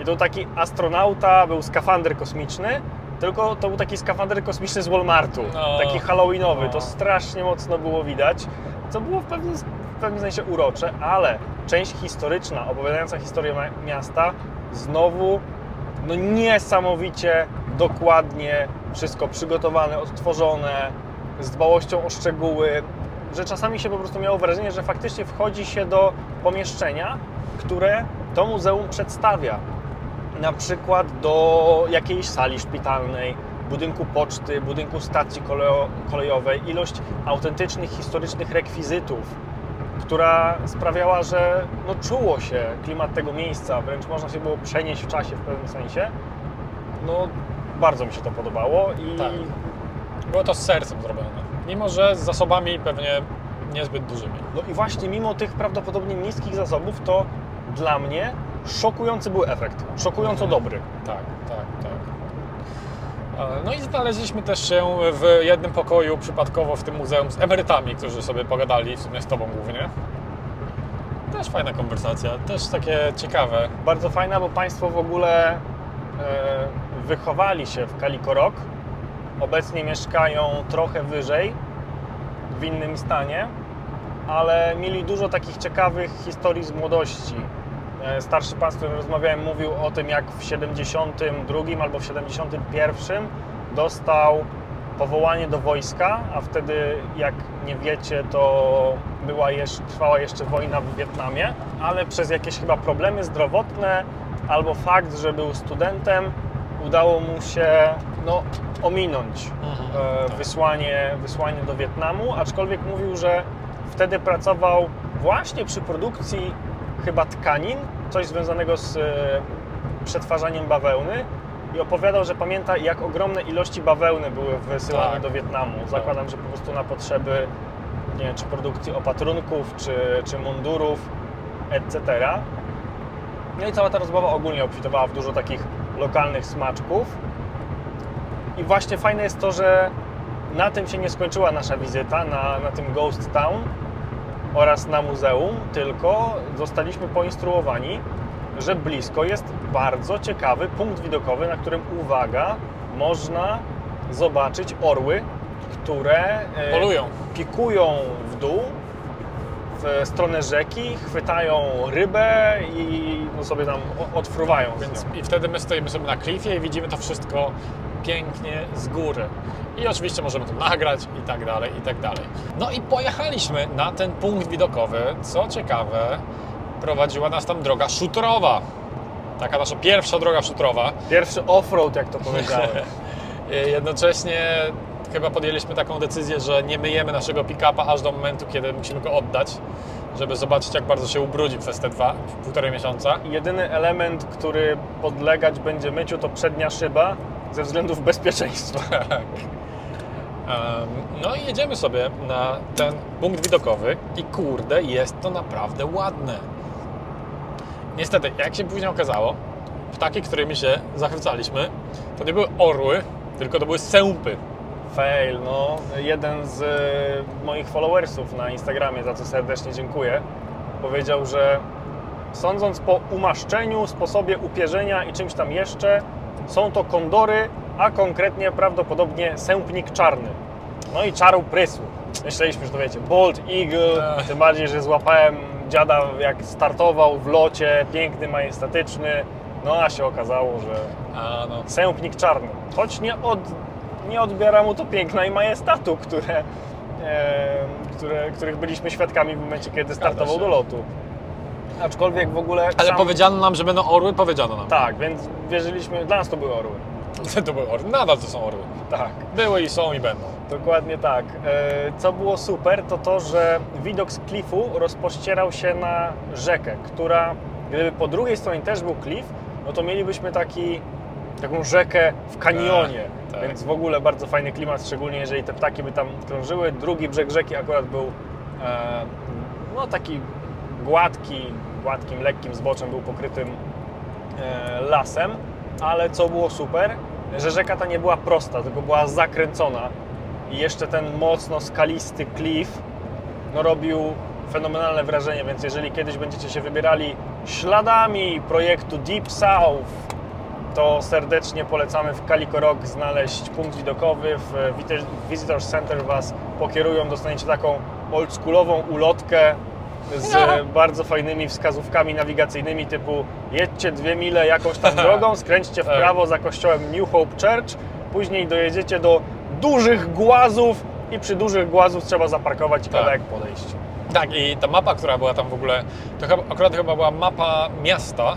I to taki astronauta, był skafander kosmiczny, tylko to był taki skafander kosmiczny z Walmartu, No. taki halloweenowy. No. To strasznie mocno było widać, co było w pewnym, w pewnym sensie urocze, ale część historyczna, opowiadająca historię miasta, znowu no niesamowicie dokładnie wszystko przygotowane, odtworzone, z dbałością o szczegóły, że czasami się po prostu miało wrażenie, że faktycznie wchodzi się do pomieszczenia, które to muzeum przedstawia. Na przykład do jakiejś sali szpitalnej, budynku poczty, budynku stacji kolejo- kolejowej, ilość autentycznych, historycznych rekwizytów, która sprawiała, że no, czuło się klimat tego miejsca, wręcz można się było przenieść w czasie w pewnym sensie. No, bardzo mi się to podobało i Tak. Było to z sercem zrobione. Mimo, że z zasobami pewnie niezbyt dużymi. No i właśnie mimo tych prawdopodobnie niskich zasobów, to dla mnie szokujący był efekt. Szokująco Mhm. dobry. Tak, tak, tak. E, No i znaleźliśmy też się w jednym pokoju przypadkowo w tym muzeum z emerytami, którzy sobie pogadali, w sumie z Tobą głównie. Też fajna konwersacja, też takie ciekawe. Bardzo fajna, bo Państwo w ogóle e, wychowali się w Kalikorok. Obecnie mieszkają trochę wyżej, w innym stanie, ale mieli dużo takich ciekawych historii z młodości. E, Starszy pan, z którym rozmawiałem, mówił o tym, jak w 72 albo w 71 dostał powołanie do wojska, a wtedy, jak nie wiecie, to była jeszcze, trwała jeszcze wojna w Wietnamie, ale przez jakieś chyba problemy zdrowotne albo fakt, że był studentem, udało mu się no, ominąć e, tak. wysłanie, wysłanie do Wietnamu, aczkolwiek mówił, że wtedy pracował właśnie przy produkcji chyba tkanin, coś związanego z e, przetwarzaniem bawełny i opowiadał, że pamięta jak ogromne ilości bawełny były wysyłane Tak. do Wietnamu. Zakładam, że po prostu na potrzeby nie wiem, czy produkcji opatrunków, czy, czy mundurów, etc. No i cała ta rozmowa ogólnie obfitowała w dużo takich lokalnych smaczków. I właśnie fajne jest to, że na tym się nie skończyła nasza wizyta, na, na tym Ghost Town oraz na muzeum, tylko zostaliśmy poinstruowani, że blisko jest bardzo ciekawy punkt widokowy, na którym, uwaga, można zobaczyć orły, które e, Polują. pikują w dół w stronę rzeki, chwytają rybę i no sobie tam odfruwają. Więc i wtedy my stoimy sobie na klifie i widzimy to wszystko pięknie z góry. I oczywiście możemy to nagrać i tak dalej, i tak dalej. No i pojechaliśmy na ten punkt widokowy. Co ciekawe, prowadziła nas tam droga szutrowa. Taka nasza pierwsza droga szutrowa. Pierwszy offroad, jak to powiedziałem. Jednocześnie chyba podjęliśmy taką decyzję, że nie myjemy naszego pick-upa aż do momentu, kiedy musimy go oddać, żeby zobaczyć, jak bardzo się ubrudzi przez te dwa, półtorej miesiąca. Jedyny element, który podlegać będzie myciu, to przednia szyba ze względów bezpieczeństwa. Em, No i jedziemy sobie na ten punkt widokowy i kurde, jest to naprawdę ładne. Niestety, jak się później okazało, ptaki, którymi się zachwycaliśmy, to nie były orły, tylko to były sępy. Fail, no. Jeden z e, moich followersów na Instagramie, za co serdecznie dziękuję, powiedział, że sądząc po umaszczeniu, sposobie upierzenia i czymś tam jeszcze, są to kondory, a konkretnie prawdopodobnie sępnik czarny. No i czarł prysł. Myśleliśmy, że to wiecie, Bolt Eagle, Tak. tym bardziej, że złapałem dziada jak startował w locie, piękny, majestatyczny, no a się okazało, że A no, sępnik czarny. Choć nie, od, nie odbiera mu to piękna i majestatu, które, e, które, których byliśmy świadkami w momencie, kiedy startował do lotu. Aczkolwiek w ogóle. Ale sam... powiedziano nam, że będą orły, powiedziano nam. Tak, więc wierzyliśmy, dla nas to były orły. To były orły. Nadal to są orły. Tak. Były i są i będą. Dokładnie tak. E, Co było super, to to, że widok z klifu rozpościerał się na rzekę, która, gdyby po drugiej stronie też był klif, no to mielibyśmy taki, taką rzekę w kanionie. Tak. Więc w ogóle bardzo fajny klimat, szczególnie jeżeli te ptaki by tam krążyły. Drugi brzeg rzeki akurat był e, no taki gładki, gładkim, lekkim zboczem, był pokrytym e, lasem, ale co było super, że rzeka ta nie była prosta, tylko była zakręcona i jeszcze ten mocno skalisty klif no, robił fenomenalne wrażenie, więc jeżeli kiedyś będziecie się wybierali śladami projektu Deep South, to serdecznie polecamy w Calico Rock znaleźć punkt widokowy. W Vit- Visitors Center Was pokierują, dostaniecie taką oldschoolową ulotkę z bardzo fajnymi wskazówkami nawigacyjnymi typu jedźcie dwie mile jakąś tam drogą, skręćcie w Tak. prawo za kościołem New Hope Church, później dojedziecie do dużych głazów i przy dużych głazów trzeba zaparkować i Tak. kawałek podejść. Tak, i ta mapa, która była tam w ogóle, to akurat chyba była mapa miasta,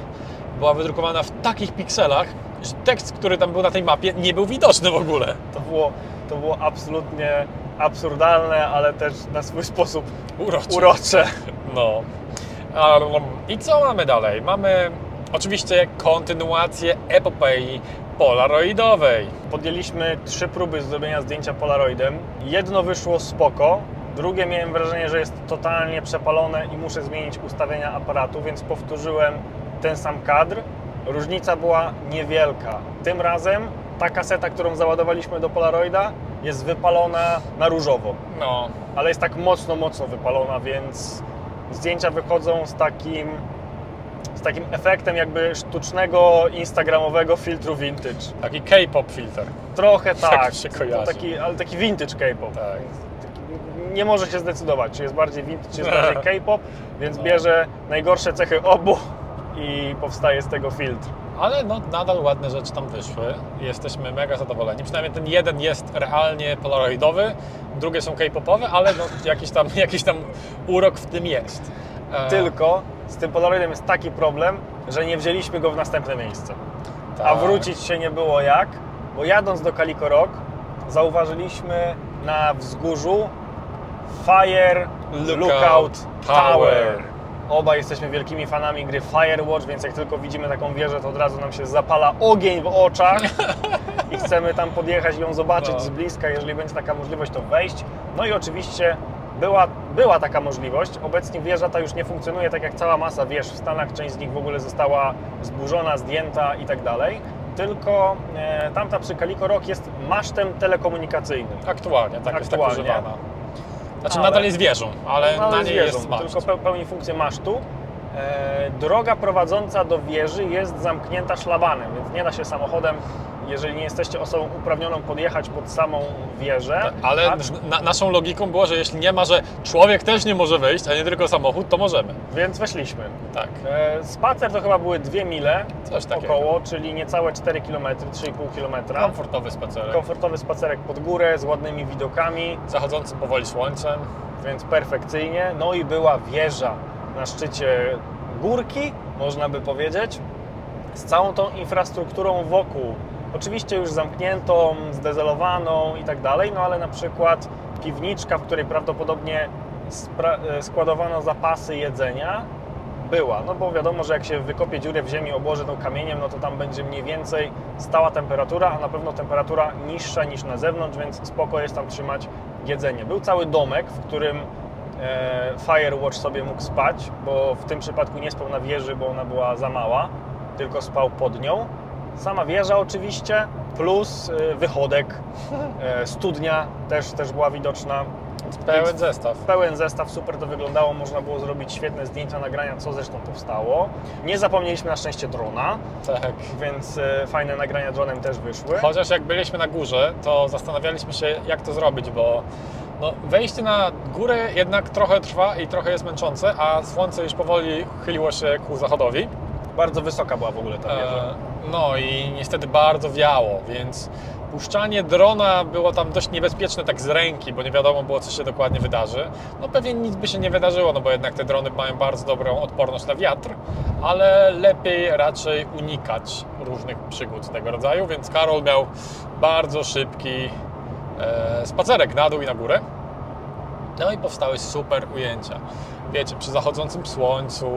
była wydrukowana w takich pikselach, że tekst, który tam był na tej mapie, nie był widoczny w ogóle. To było, to było absolutnie absurdalne, ale też na swój sposób Urocze. urocze. No. Um, I co mamy dalej? Mamy oczywiście kontynuację epopei polaroidowej. Podjęliśmy trzy próby zrobienia zdjęcia polaroidem. Jedno wyszło spoko, drugie miałem wrażenie, że jest totalnie przepalone i muszę zmienić ustawienia aparatu, więc powtórzyłem ten sam kadr. Różnica była niewielka. Tym razem ta kaseta, którą załadowaliśmy do polaroida jest wypalona na różowo, No, ale jest tak mocno, mocno wypalona, więc zdjęcia wychodzą z takim z takim efektem jakby sztucznego instagramowego filtru vintage. taki K-pop filter. Trochę Tak tak, się kojarzy. taki, ale taki vintage K-pop. Tak. Nie może się zdecydować, czy jest bardziej vintage, czy jest No. bardziej K-pop, więc bierze najgorsze cechy obu i powstaje z tego filtr. Ale no, nadal ładne rzeczy tam wyszły. Jesteśmy mega zadowoleni. Przynajmniej ten jeden jest realnie polaroidowy, drugie są K-popowe, ale no, jakiś, tam, jakiś tam urok w tym jest. E, Tylko z tym Polaroidem jest taki problem, że nie wzięliśmy go w następne miejsce. A tak. wrócić się nie było jak, bo jadąc do Calico Rock zauważyliśmy na wzgórzu Fire Lookout Lookout, Tower. Tower. Obaj jesteśmy wielkimi fanami gry Firewatch, więc jak tylko widzimy taką wieżę, to od razu nam się zapala ogień w oczach i chcemy tam podjechać i ją zobaczyć No. z bliska. Jeżeli będzie taka możliwość, to wejść. No i oczywiście była, była taka możliwość. Obecnie wieża ta już nie funkcjonuje tak jak cała masa wież w Stanach. Część z nich w ogóle została zburzona, zdjęta i tak dalej. Tylko e, tamta przy Calico Rock jest masztem telekomunikacyjnym. Aktualnie, tak jest tak Aktualnie. używana. Znaczy nadal jest wieżą, ale na jest niej wieżą, jest maszt. tylko pe- pełni funkcję masztu. E, droga prowadząca do wieży jest zamknięta szlabanem, więc nie da się samochodem, jeżeli nie jesteście osobą uprawnioną, podjechać pod samą wieżę. Ale Acz- na, naszą logiką było, że jeśli nie ma, że człowiek też nie może wyjść, a nie tylko samochód, to możemy. Więc weszliśmy. Tak. E, spacer to chyba były dwie mile Coś takiego. około, czyli niecałe 4 km, 3,5 km. Komfortowy spacerek. Komfortowy spacerek pod górę z ładnymi widokami, Zachodzącym powoli słońcem. więc perfekcyjnie. No i była wieża na szczycie górki, można by powiedzieć, z całą tą infrastrukturą wokół. Oczywiście już zamkniętą, zdezelowaną i tak dalej, no ale na przykład piwniczka, w której prawdopodobnie e, składowano zapasy jedzenia, była. No bo wiadomo, że jak się wykopie dziurę w ziemi, obłoży tą kamieniem, no to tam będzie mniej więcej stała temperatura, a na pewno temperatura niższa niż na zewnątrz, więc spoko jest tam trzymać jedzenie. Był cały domek, w którym e, Firewatch sobie mógł spać, bo w tym przypadku nie spał na wieży, bo ona była za mała, tylko spał pod nią. Sama wieża oczywiście, plus e, wychodek, e, studnia też, też była widoczna. Pełen zestaw. Pełen zestaw, super to wyglądało, można było zrobić świetne zdjęcia, nagrania, co zresztą powstało. Nie zapomnieliśmy na szczęście drona, Tak. więc e, fajne nagrania dronem też wyszły. Chociaż jak byliśmy na górze, to zastanawialiśmy się, jak to zrobić, bo no, wejście na górę jednak trochę trwa i trochę jest męczące, a słońce już powoli chyliło się ku zachodowi. Bardzo wysoka była w ogóle ta wieża. E, no i niestety bardzo wiało, więc Puszczanie drona było tam dość niebezpieczne tak z ręki, bo nie wiadomo było, co się dokładnie wydarzy. No pewnie nic by się nie wydarzyło, no bo jednak te drony mają bardzo dobrą odporność na wiatr, ale lepiej raczej unikać różnych przygód tego rodzaju, więc Karol miał bardzo szybki e, spacerek na dół i na górę. No i powstały super ujęcia. Wiecie, przy zachodzącym słońcu,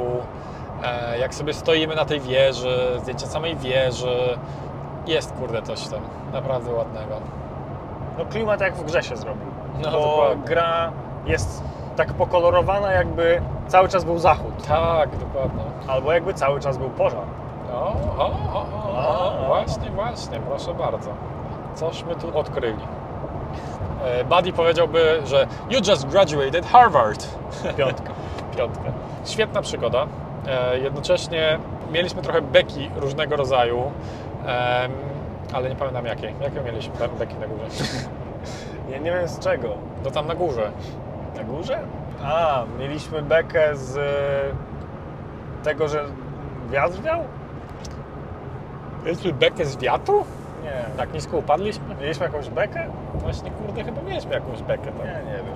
jak sobie stoimy na tej wieży, zdjęcia samej wieży. Jest kurde coś tam naprawdę ładnego. No klimat jak w grze się zrobił. No, bo dokładnie. gra jest tak pokolorowana, jakby cały czas był zachód. Tak, dokładnie. Albo jakby cały czas był pożar. O, o, o, o, o, właśnie, właśnie, proszę bardzo. Cośmy tu odkryli. E, Buddy powiedziałby, że You just graduated Harvard. Piątka. Piątkę. Świetna przygoda. E, jednocześnie mieliśmy trochę beki różnego rodzaju, ale nie pamiętam jakiej. Jakie mieliśmy be- beki na górze? Nie, nie wiem z czego. To tam na górze. Na górze? A, mieliśmy bekę z e, tego, że wiatr wiał? Mieliśmy bekę z wiatru? Nie. Tak nisko upadliśmy? Mieliśmy jakąś bekę? Właśnie, kurde, chyba mieliśmy jakąś bekę tam. Nie, nie wiem.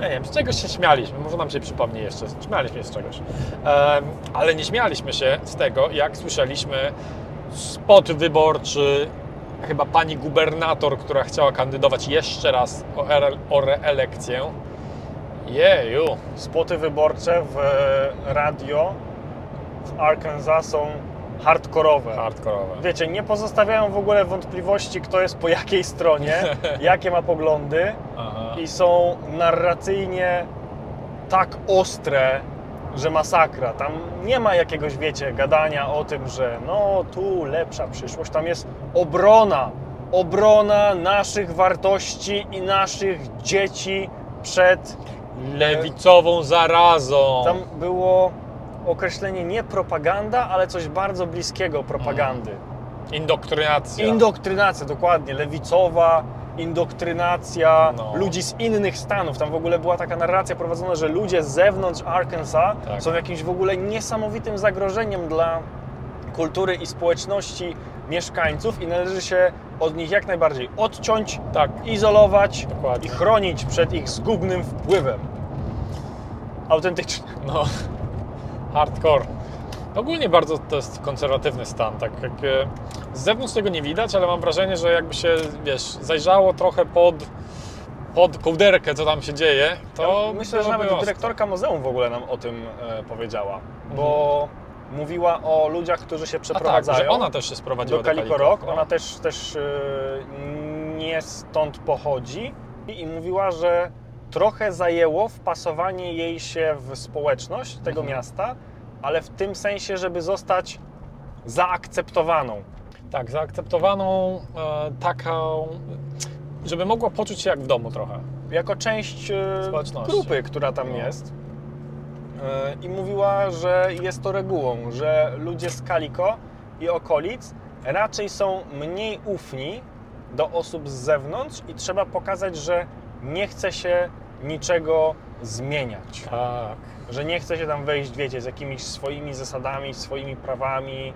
Nie wiem, z czegoś się śmialiśmy, może nam się przypomni jeszcze. Śmialiśmy się z czegoś. Ale nie śmialiśmy się z tego, jak słyszeliśmy spot wyborczy chyba pani gubernator, która chciała kandydować jeszcze raz o, re- o reelekcję. Jeju. Spoty wyborcze w e, radio w Arkansas są hardkorowe. Hardkorowe. Wiecie, nie pozostawiają w ogóle wątpliwości, kto jest po jakiej stronie, jakie ma poglądy Aha. i są narracyjnie tak ostre, że masakra. Tam nie ma jakiegoś, wiecie, gadania o tym, że no tu lepsza przyszłość. Tam jest obrona, obrona naszych wartości i naszych dzieci przed Lewicową zarazą. Tam było określenie nie propaganda, ale coś bardzo bliskiego propagandy. Indoktrynacja. Indoktrynacja, dokładnie, lewicowa indoktrynacja No. ludzi z innych stanów. Tam w ogóle była taka narracja prowadzona, że ludzie z zewnątrz Arkansas Tak. są jakimś w ogóle niesamowitym zagrożeniem dla kultury i społeczności mieszkańców i należy się od nich jak najbardziej odciąć, Tak. izolować Dokładnie. i chronić przed ich zgubnym wpływem. Autentycznie. No, hardcore. Ogólnie bardzo to jest konserwatywny stan, tak jak e, z zewnątrz tego nie widać, ale mam wrażenie, że jakby się, wiesz, zajrzało trochę pod, pod kołderkę, co tam się dzieje, to Ja myślę, że nawet dyrektorka muzeum w ogóle nam o tym e, powiedziała, bo mówiła o ludziach, którzy się A tak, przeprowadzają że ona też się sprowadziła do Calico. Rock. No. Ona też, też e, nie stąd pochodzi i mówiła, że trochę zajęło wpasowanie jej się w społeczność tego Mhm. miasta, ale w tym sensie, żeby zostać zaakceptowaną. Tak, zaakceptowaną e, taką, żeby mogła poczuć się jak w domu trochę. jako część e, grupy, która tam No. jest. E, I mówiła, że jest to regułą, że ludzie z Kaliko i okolic raczej są mniej ufni do osób z zewnątrz i trzeba pokazać, że nie chce się niczego zmieniać. Tak. Że nie chce się tam wejść, wiecie, z jakimiś swoimi zasadami, swoimi prawami,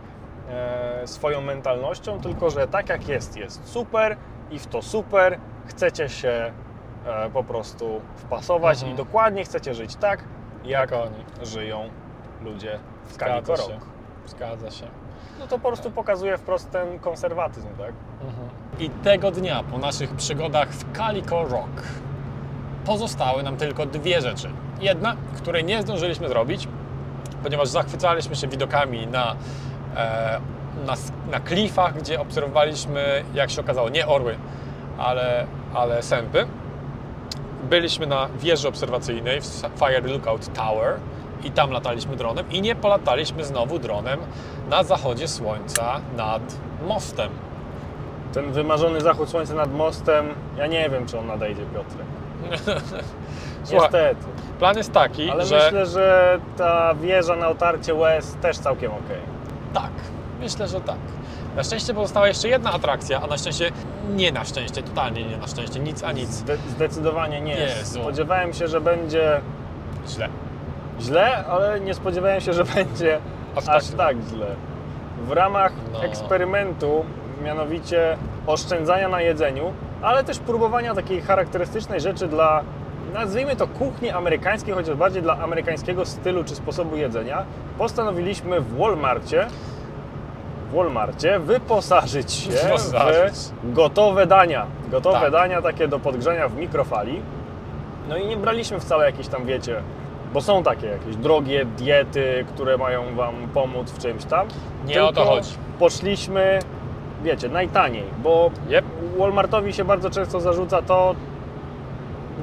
e, swoją mentalnością, tylko że tak jak jest, jest super i w to super chcecie się e, po prostu wpasować Mhm. i dokładnie chcecie żyć tak, jak Jak oni. żyją ludzie w Zgadza Calico się. Zgadza się. No to po prostu pokazuje wprost ten konserwatyzm, tak? I tego dnia po naszych przygodach w Calico Rock pozostały nam tylko dwie rzeczy. Jedna, której nie zdążyliśmy zrobić, ponieważ zachwycaliśmy się widokami na, e, na, na klifach, gdzie obserwowaliśmy, jak się okazało, nie orły, ale, ale sępy. Byliśmy na wieży obserwacyjnej w Fire Lookout Tower i tam lataliśmy dronem i nie polataliśmy znowu dronem na zachodzie słońca nad mostem. Ten wymarzony zachód słońca nad mostem, ja nie wiem, czy on nadejdzie, Piotrek. Słuchaj, Niestety. Plan jest taki, Ale że myślę, że ta wieża na otarcie łez też całkiem okej. tak, myślę, że tak. Na szczęście pozostała jeszcze jedna atrakcja, a na szczęście nie na szczęście, totalnie nie na szczęście, nic a nic. Zde- zdecydowanie nie. Jezu. Spodziewałem się, że będzie Źle. Źle, ale nie spodziewałem się, że będzie Aż aż, tak tak źle. W ramach No. eksperymentu, mianowicie oszczędzania na jedzeniu, ale też próbowania takiej charakterystycznej rzeczy dla, nazwijmy to kuchni amerykańskiej, chociaż bardziej dla amerykańskiego stylu czy sposobu jedzenia, postanowiliśmy w Walmarcie w Walmarcie wyposażyć się Wyposażyć. w gotowe dania. Gotowe Tak. dania takie do podgrzania w mikrofali. No i nie braliśmy wcale jakieś tam, wiecie, bo są takie jakieś drogie diety, które mają Wam pomóc w czymś tam. Nie o to chodzi. Poszliśmy, wiecie, najtaniej, bo Yep. Walmartowi się bardzo często zarzuca to,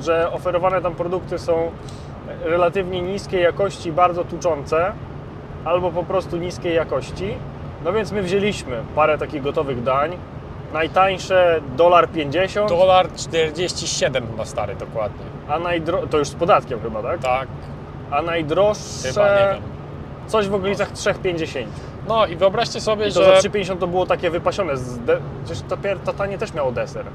że oferowane tam produkty są relatywnie niskiej jakości, bardzo tuczące, albo po prostu niskiej jakości. No więc my wzięliśmy parę takich gotowych dań. Najtańsze dolar 50, Dolar 47 chyba stary, dokładnie. a najdro... to już z podatkiem chyba, tak? Tak, A najdroższe coś w okolicach 3,50. No i wyobraźcie sobie, I to że... za 3,50 to było takie wypasione. De... Przecież to, pier- to tanie też miało deser.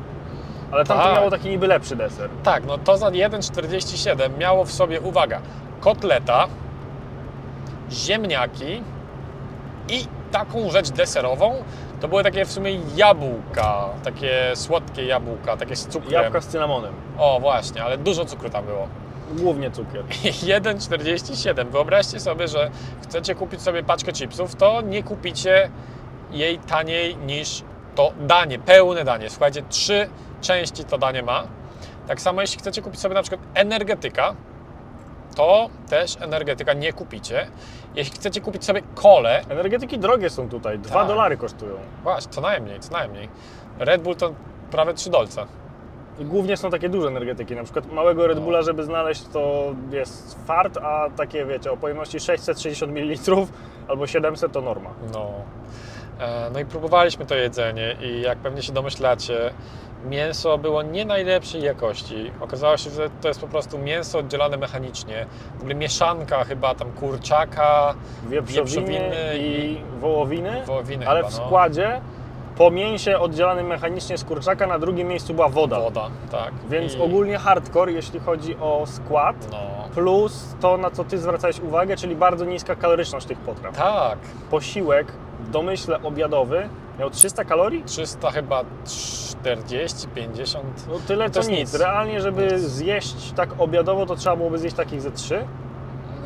Ale tam to Tak. miało taki niby lepszy deser. Tak, no to za 1,47 miało w sobie, uwaga, kotleta, ziemniaki i taką rzecz deserową. To były takie w sumie jabłka, takie słodkie jabłka, takie z cukrem. Jabłka z cynamonem. O właśnie, ale dużo cukru tam było. Głównie cukier. 1,47. Wyobraźcie sobie, że chcecie kupić sobie paczkę chipsów, to nie kupicie jej taniej niż to danie, pełne danie. Słuchajcie, trzy części to danie ma. Tak samo jeśli chcecie kupić sobie na przykład energetyka, to też energetyka nie kupicie. Jeśli chcecie kupić sobie kolę, Energetyki drogie są tutaj. 2 Tak. dolary kosztują. właśnie, co najmniej, co najmniej. Red Bull to prawie 3 dolce. I głównie są takie duże energetyki. Na przykład małego Red No. Bulla, żeby znaleźć, to jest fart, a takie, wiecie, o pojemności 660 ml albo 700 to norma. No. E, No i próbowaliśmy to jedzenie i jak pewnie się domyślacie, mięso było nie najlepszej jakości. Okazało się, że to jest po prostu mięso oddzielane mechanicznie. W ogóle mieszanka chyba tam kurczaka, Wieprzowiny, Wieprzowiny i wołowiny, wołowiny ale chyba, w no. Po mięsie oddzielanym mechanicznie z kurczaka na drugim miejscu była woda. woda, tak. Więc I, ogólnie hardcore, jeśli chodzi o skład, No, plus to, na co Ty zwracałeś uwagę, czyli bardzo niska kaloryczność tych potraw. tak. Posiłek, w domyśle obiadowy, miał 300 kalorii? 300 chyba 40, 50. No tyle To co nic. nic. Realnie, żeby Nic. zjeść tak obiadowo, to trzeba byłoby zjeść takich ze trzy.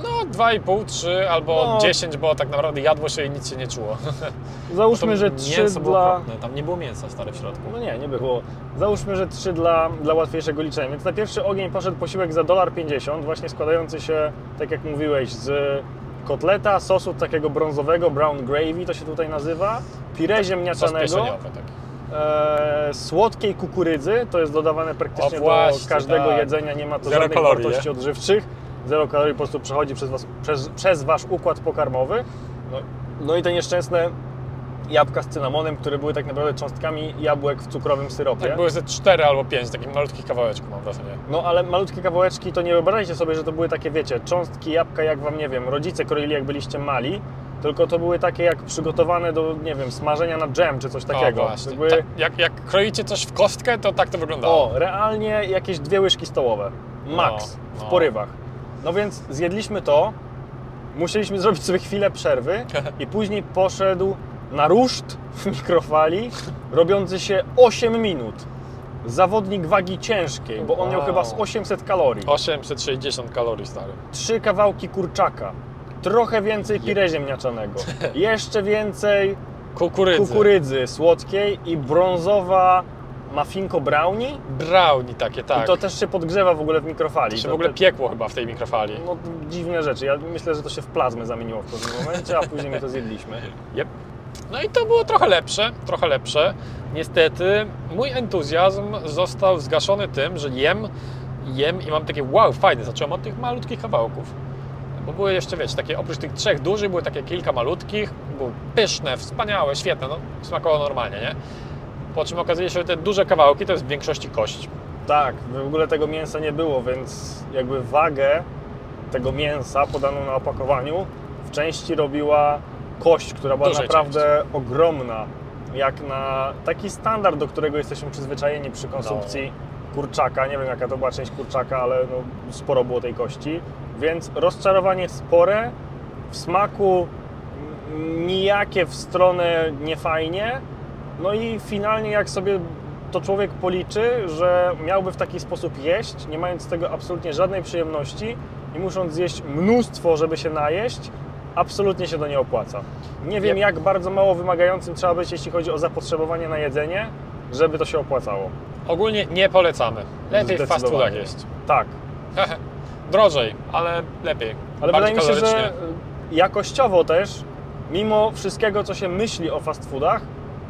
No 2,5, 3 albo No. 10, bo tak naprawdę jadło się i nic się nie czuło. Załóżmy, że trzy mięso było dla... okropne, tam nie było mięsa stary w środku. No nie, nie było. Załóżmy, że trzy dla, dla łatwiejszego liczenia. Więc na pierwszy ogień poszedł posiłek za dolar 50, właśnie składający się, tak jak mówiłeś, z kotleta, sosu takiego brązowego, brown gravy to się tutaj nazywa, pire Sos ziemniaczanego, tak. e, słodkiej kukurydzy, to jest dodawane praktycznie O właśnie, do każdego tak. jedzenia, nie ma to Zero żadnych kalorii, wartości odżywczych, zero kalorii po prostu przechodzi przez, was, przez, przez Wasz układ pokarmowy. No, no i te nieszczęsne jabłka z cynamonem, które były tak naprawdę cząstkami jabłek w cukrowym syropie. Tak, były ze 4 albo 5 takich malutkich kawałeczków mam wrażenie. No ale malutkie kawałeczki to nie wyobraźcie sobie, że to były takie, wiecie, cząstki jabłka, jak wam, nie wiem, rodzice kroili, jak byliście mali, tylko to były takie jak przygotowane do, nie wiem, smażenia na dżem czy coś takiego. O, właśnie. Były, Tak, jak, jak kroicie coś w kostkę, to tak to wyglądało. o, realnie jakieś dwie łyżki stołowe. Max No, w no. porywach. No więc zjedliśmy to, musieliśmy zrobić sobie chwilę przerwy i później poszedł na ruszt w mikrofali, robiący się 8 minut. Zawodnik wagi ciężkiej, bo on miał Wow. chyba z 800 kalorii. 860 kalorii stary. trzy kawałki kurczaka, trochę więcej pire ziemniaczanego, jeszcze więcej Kukurydzy. kukurydzy słodkiej i brązowa muffinko brownie. Brownie takie, tak. I to też się podgrzewa w ogóle w mikrofali. To się To w ogóle te- piekło chyba w tej mikrofali. no, dziwne rzeczy. Ja myślę, że to się w plazmę zamieniło w pewnym momencie, a później my to zjedliśmy. Yep. No i to było trochę lepsze, trochę lepsze. Niestety mój entuzjazm został zgaszony tym, że jem, jem i mam takie wow, fajne, zacząłem od tych malutkich kawałków. Bo były jeszcze, wiecie, takie oprócz tych trzech dużych, były takie kilka malutkich, były pyszne, wspaniałe, świetne, no smakowało normalnie, nie? Po czym okazuje się, że te duże kawałki to jest w większości kość. Tak, w ogóle tego mięsa nie było, więc jakby wagę tego mięsa podaną na opakowaniu w części robiła kość, która była Dużej naprawdę ogromna. Jak na taki standard, do którego jesteśmy przyzwyczajeni przy konsumpcji kurczaka. Nie wiem jaka to była część kurczaka, ale no, sporo było tej kości. Więc rozczarowanie spore, w smaku nijakie w stronę niefajnie, No i finalnie jak sobie to człowiek policzy, że miałby w taki sposób jeść, nie mając z tego absolutnie żadnej przyjemności i musząc zjeść mnóstwo, żeby się najeść, absolutnie się to nie opłaca. Nie wiem jak bardzo mało wymagającym trzeba być, jeśli chodzi o zapotrzebowanie na jedzenie, żeby to się opłacało. Ogólnie nie polecamy. Lepiej w fast foodach Zdecydowanie. jeść. Tak. Drożej, ale lepiej. Ale Bardziej wydaje mi się, kalorycznie. że jakościowo też, mimo wszystkiego, co się myśli o fast foodach,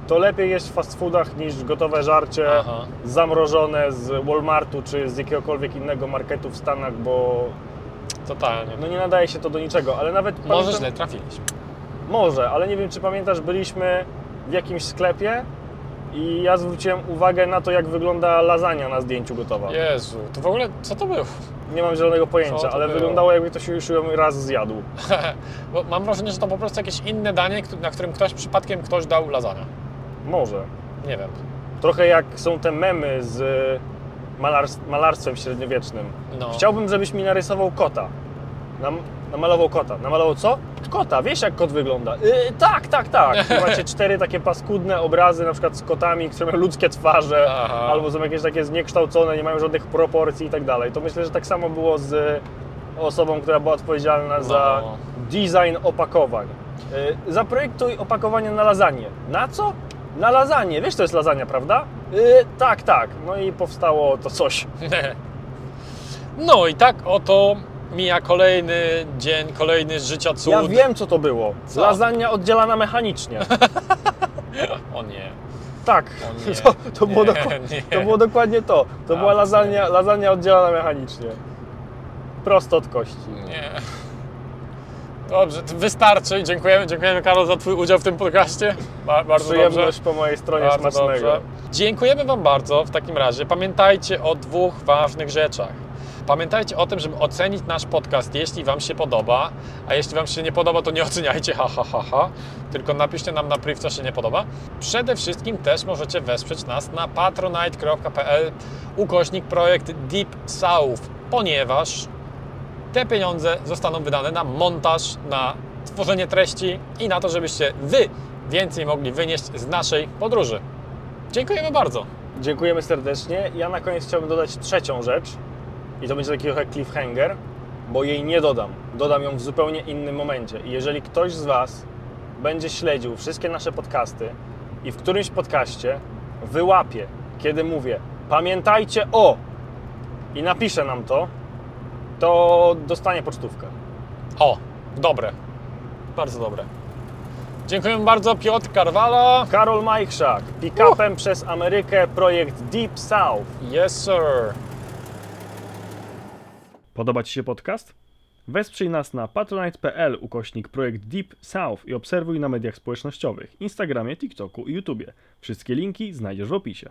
to lepiej jeść w fast foodach niż gotowe żarcie Aha. zamrożone z Walmartu czy z jakiegokolwiek innego marketu w Stanach, bo Totalnie. no nie nadaje się to do niczego. Ale nawet Może pamiętam- źle trafiliśmy. Może, ale nie wiem, czy pamiętasz, byliśmy w jakimś sklepie i ja zwróciłem uwagę na to, jak wygląda lasagna na zdjęciu gotowa. Jezu, to w ogóle co to było? Nie mam zielonego pojęcia, to ale było? wyglądało jakby ktoś już ją raz zjadł. Bo mam wrażenie, że to po prostu jakieś inne danie, któ- na którym ktoś przypadkiem ktoś dał lasagne. Może. Nie wiem. Trochę jak są te memy z malars- malarstwem średniowiecznym. No. Chciałbym, żebyś mi narysował kota. Nam, namalował kota. Namalował co? Kota. Wiesz, jak kot wygląda? Yy, tak, tak, tak. I macie cztery takie paskudne obrazy, na przykład z kotami, które mają ludzkie twarze, Aha. albo są jakieś takie zniekształcone, nie mają żadnych proporcji i tak dalej. To myślę, że tak samo było z osobą, która była odpowiedzialna za No. design opakowań. Yy, zaprojektuj opakowanie na lasagne. Na co? Na lasagne. Wiesz, to jest lasagna, prawda? Yy, tak, tak. No i powstało to coś. No i tak oto mija kolejny dzień, kolejny z życia cud. Ja wiem, co to było. Co? Lasagna oddzielana mechanicznie. O nie. Tak, O nie. to, to, było Nie, doku- nie. to było dokładnie to. To była A, lasagna, lasagna oddzielana mechanicznie. Prosto od kości. Nie. Dobrze, wystarczy. Dziękujemy, dziękujemy Karol za Twój udział w tym podcaście. Ba- bardzo Przyjemność dobrze. po mojej stronie Bardzo smacznego. dobrze. Dziękujemy Wam bardzo w takim razie. Pamiętajcie o dwóch ważnych rzeczach. Pamiętajcie o tym, żeby ocenić nasz podcast, jeśli Wam się podoba, a jeśli Wam się nie podoba, to nie oceniajcie, ha, ha, ha, ha. tylko napiszcie nam na priv, co się nie podoba. Przede wszystkim też możecie wesprzeć nas na patronite.pl ukośnik projekt Deep South, ponieważ te pieniądze zostaną wydane na montaż, na tworzenie treści i na to, żebyście Wy więcej mogli wynieść z naszej podróży. Dziękujemy bardzo. Dziękujemy serdecznie. Ja na koniec chciałbym dodać trzecią rzecz. I to będzie taki trochę cliffhanger, bo jej nie dodam. Dodam ją w zupełnie innym momencie. I jeżeli ktoś z Was będzie śledził wszystkie nasze podcasty i w którymś podcaście wyłapie, kiedy mówię pamiętajcie o i napisze nam to, to dostanie pocztówkę. O, dobre. Bardzo dobre. Dziękujemy bardzo, Piotr Karwala. Karol Majchrzak, pick-upem przez Amerykę, projekt Deep South. Yes, sir. Podoba Ci się podcast? Wesprzyj nas na patronite.pl ukośnik projekt Deep South i obserwuj na mediach społecznościowych, Instagramie, TikToku i YouTubie. Wszystkie linki znajdziesz w opisie.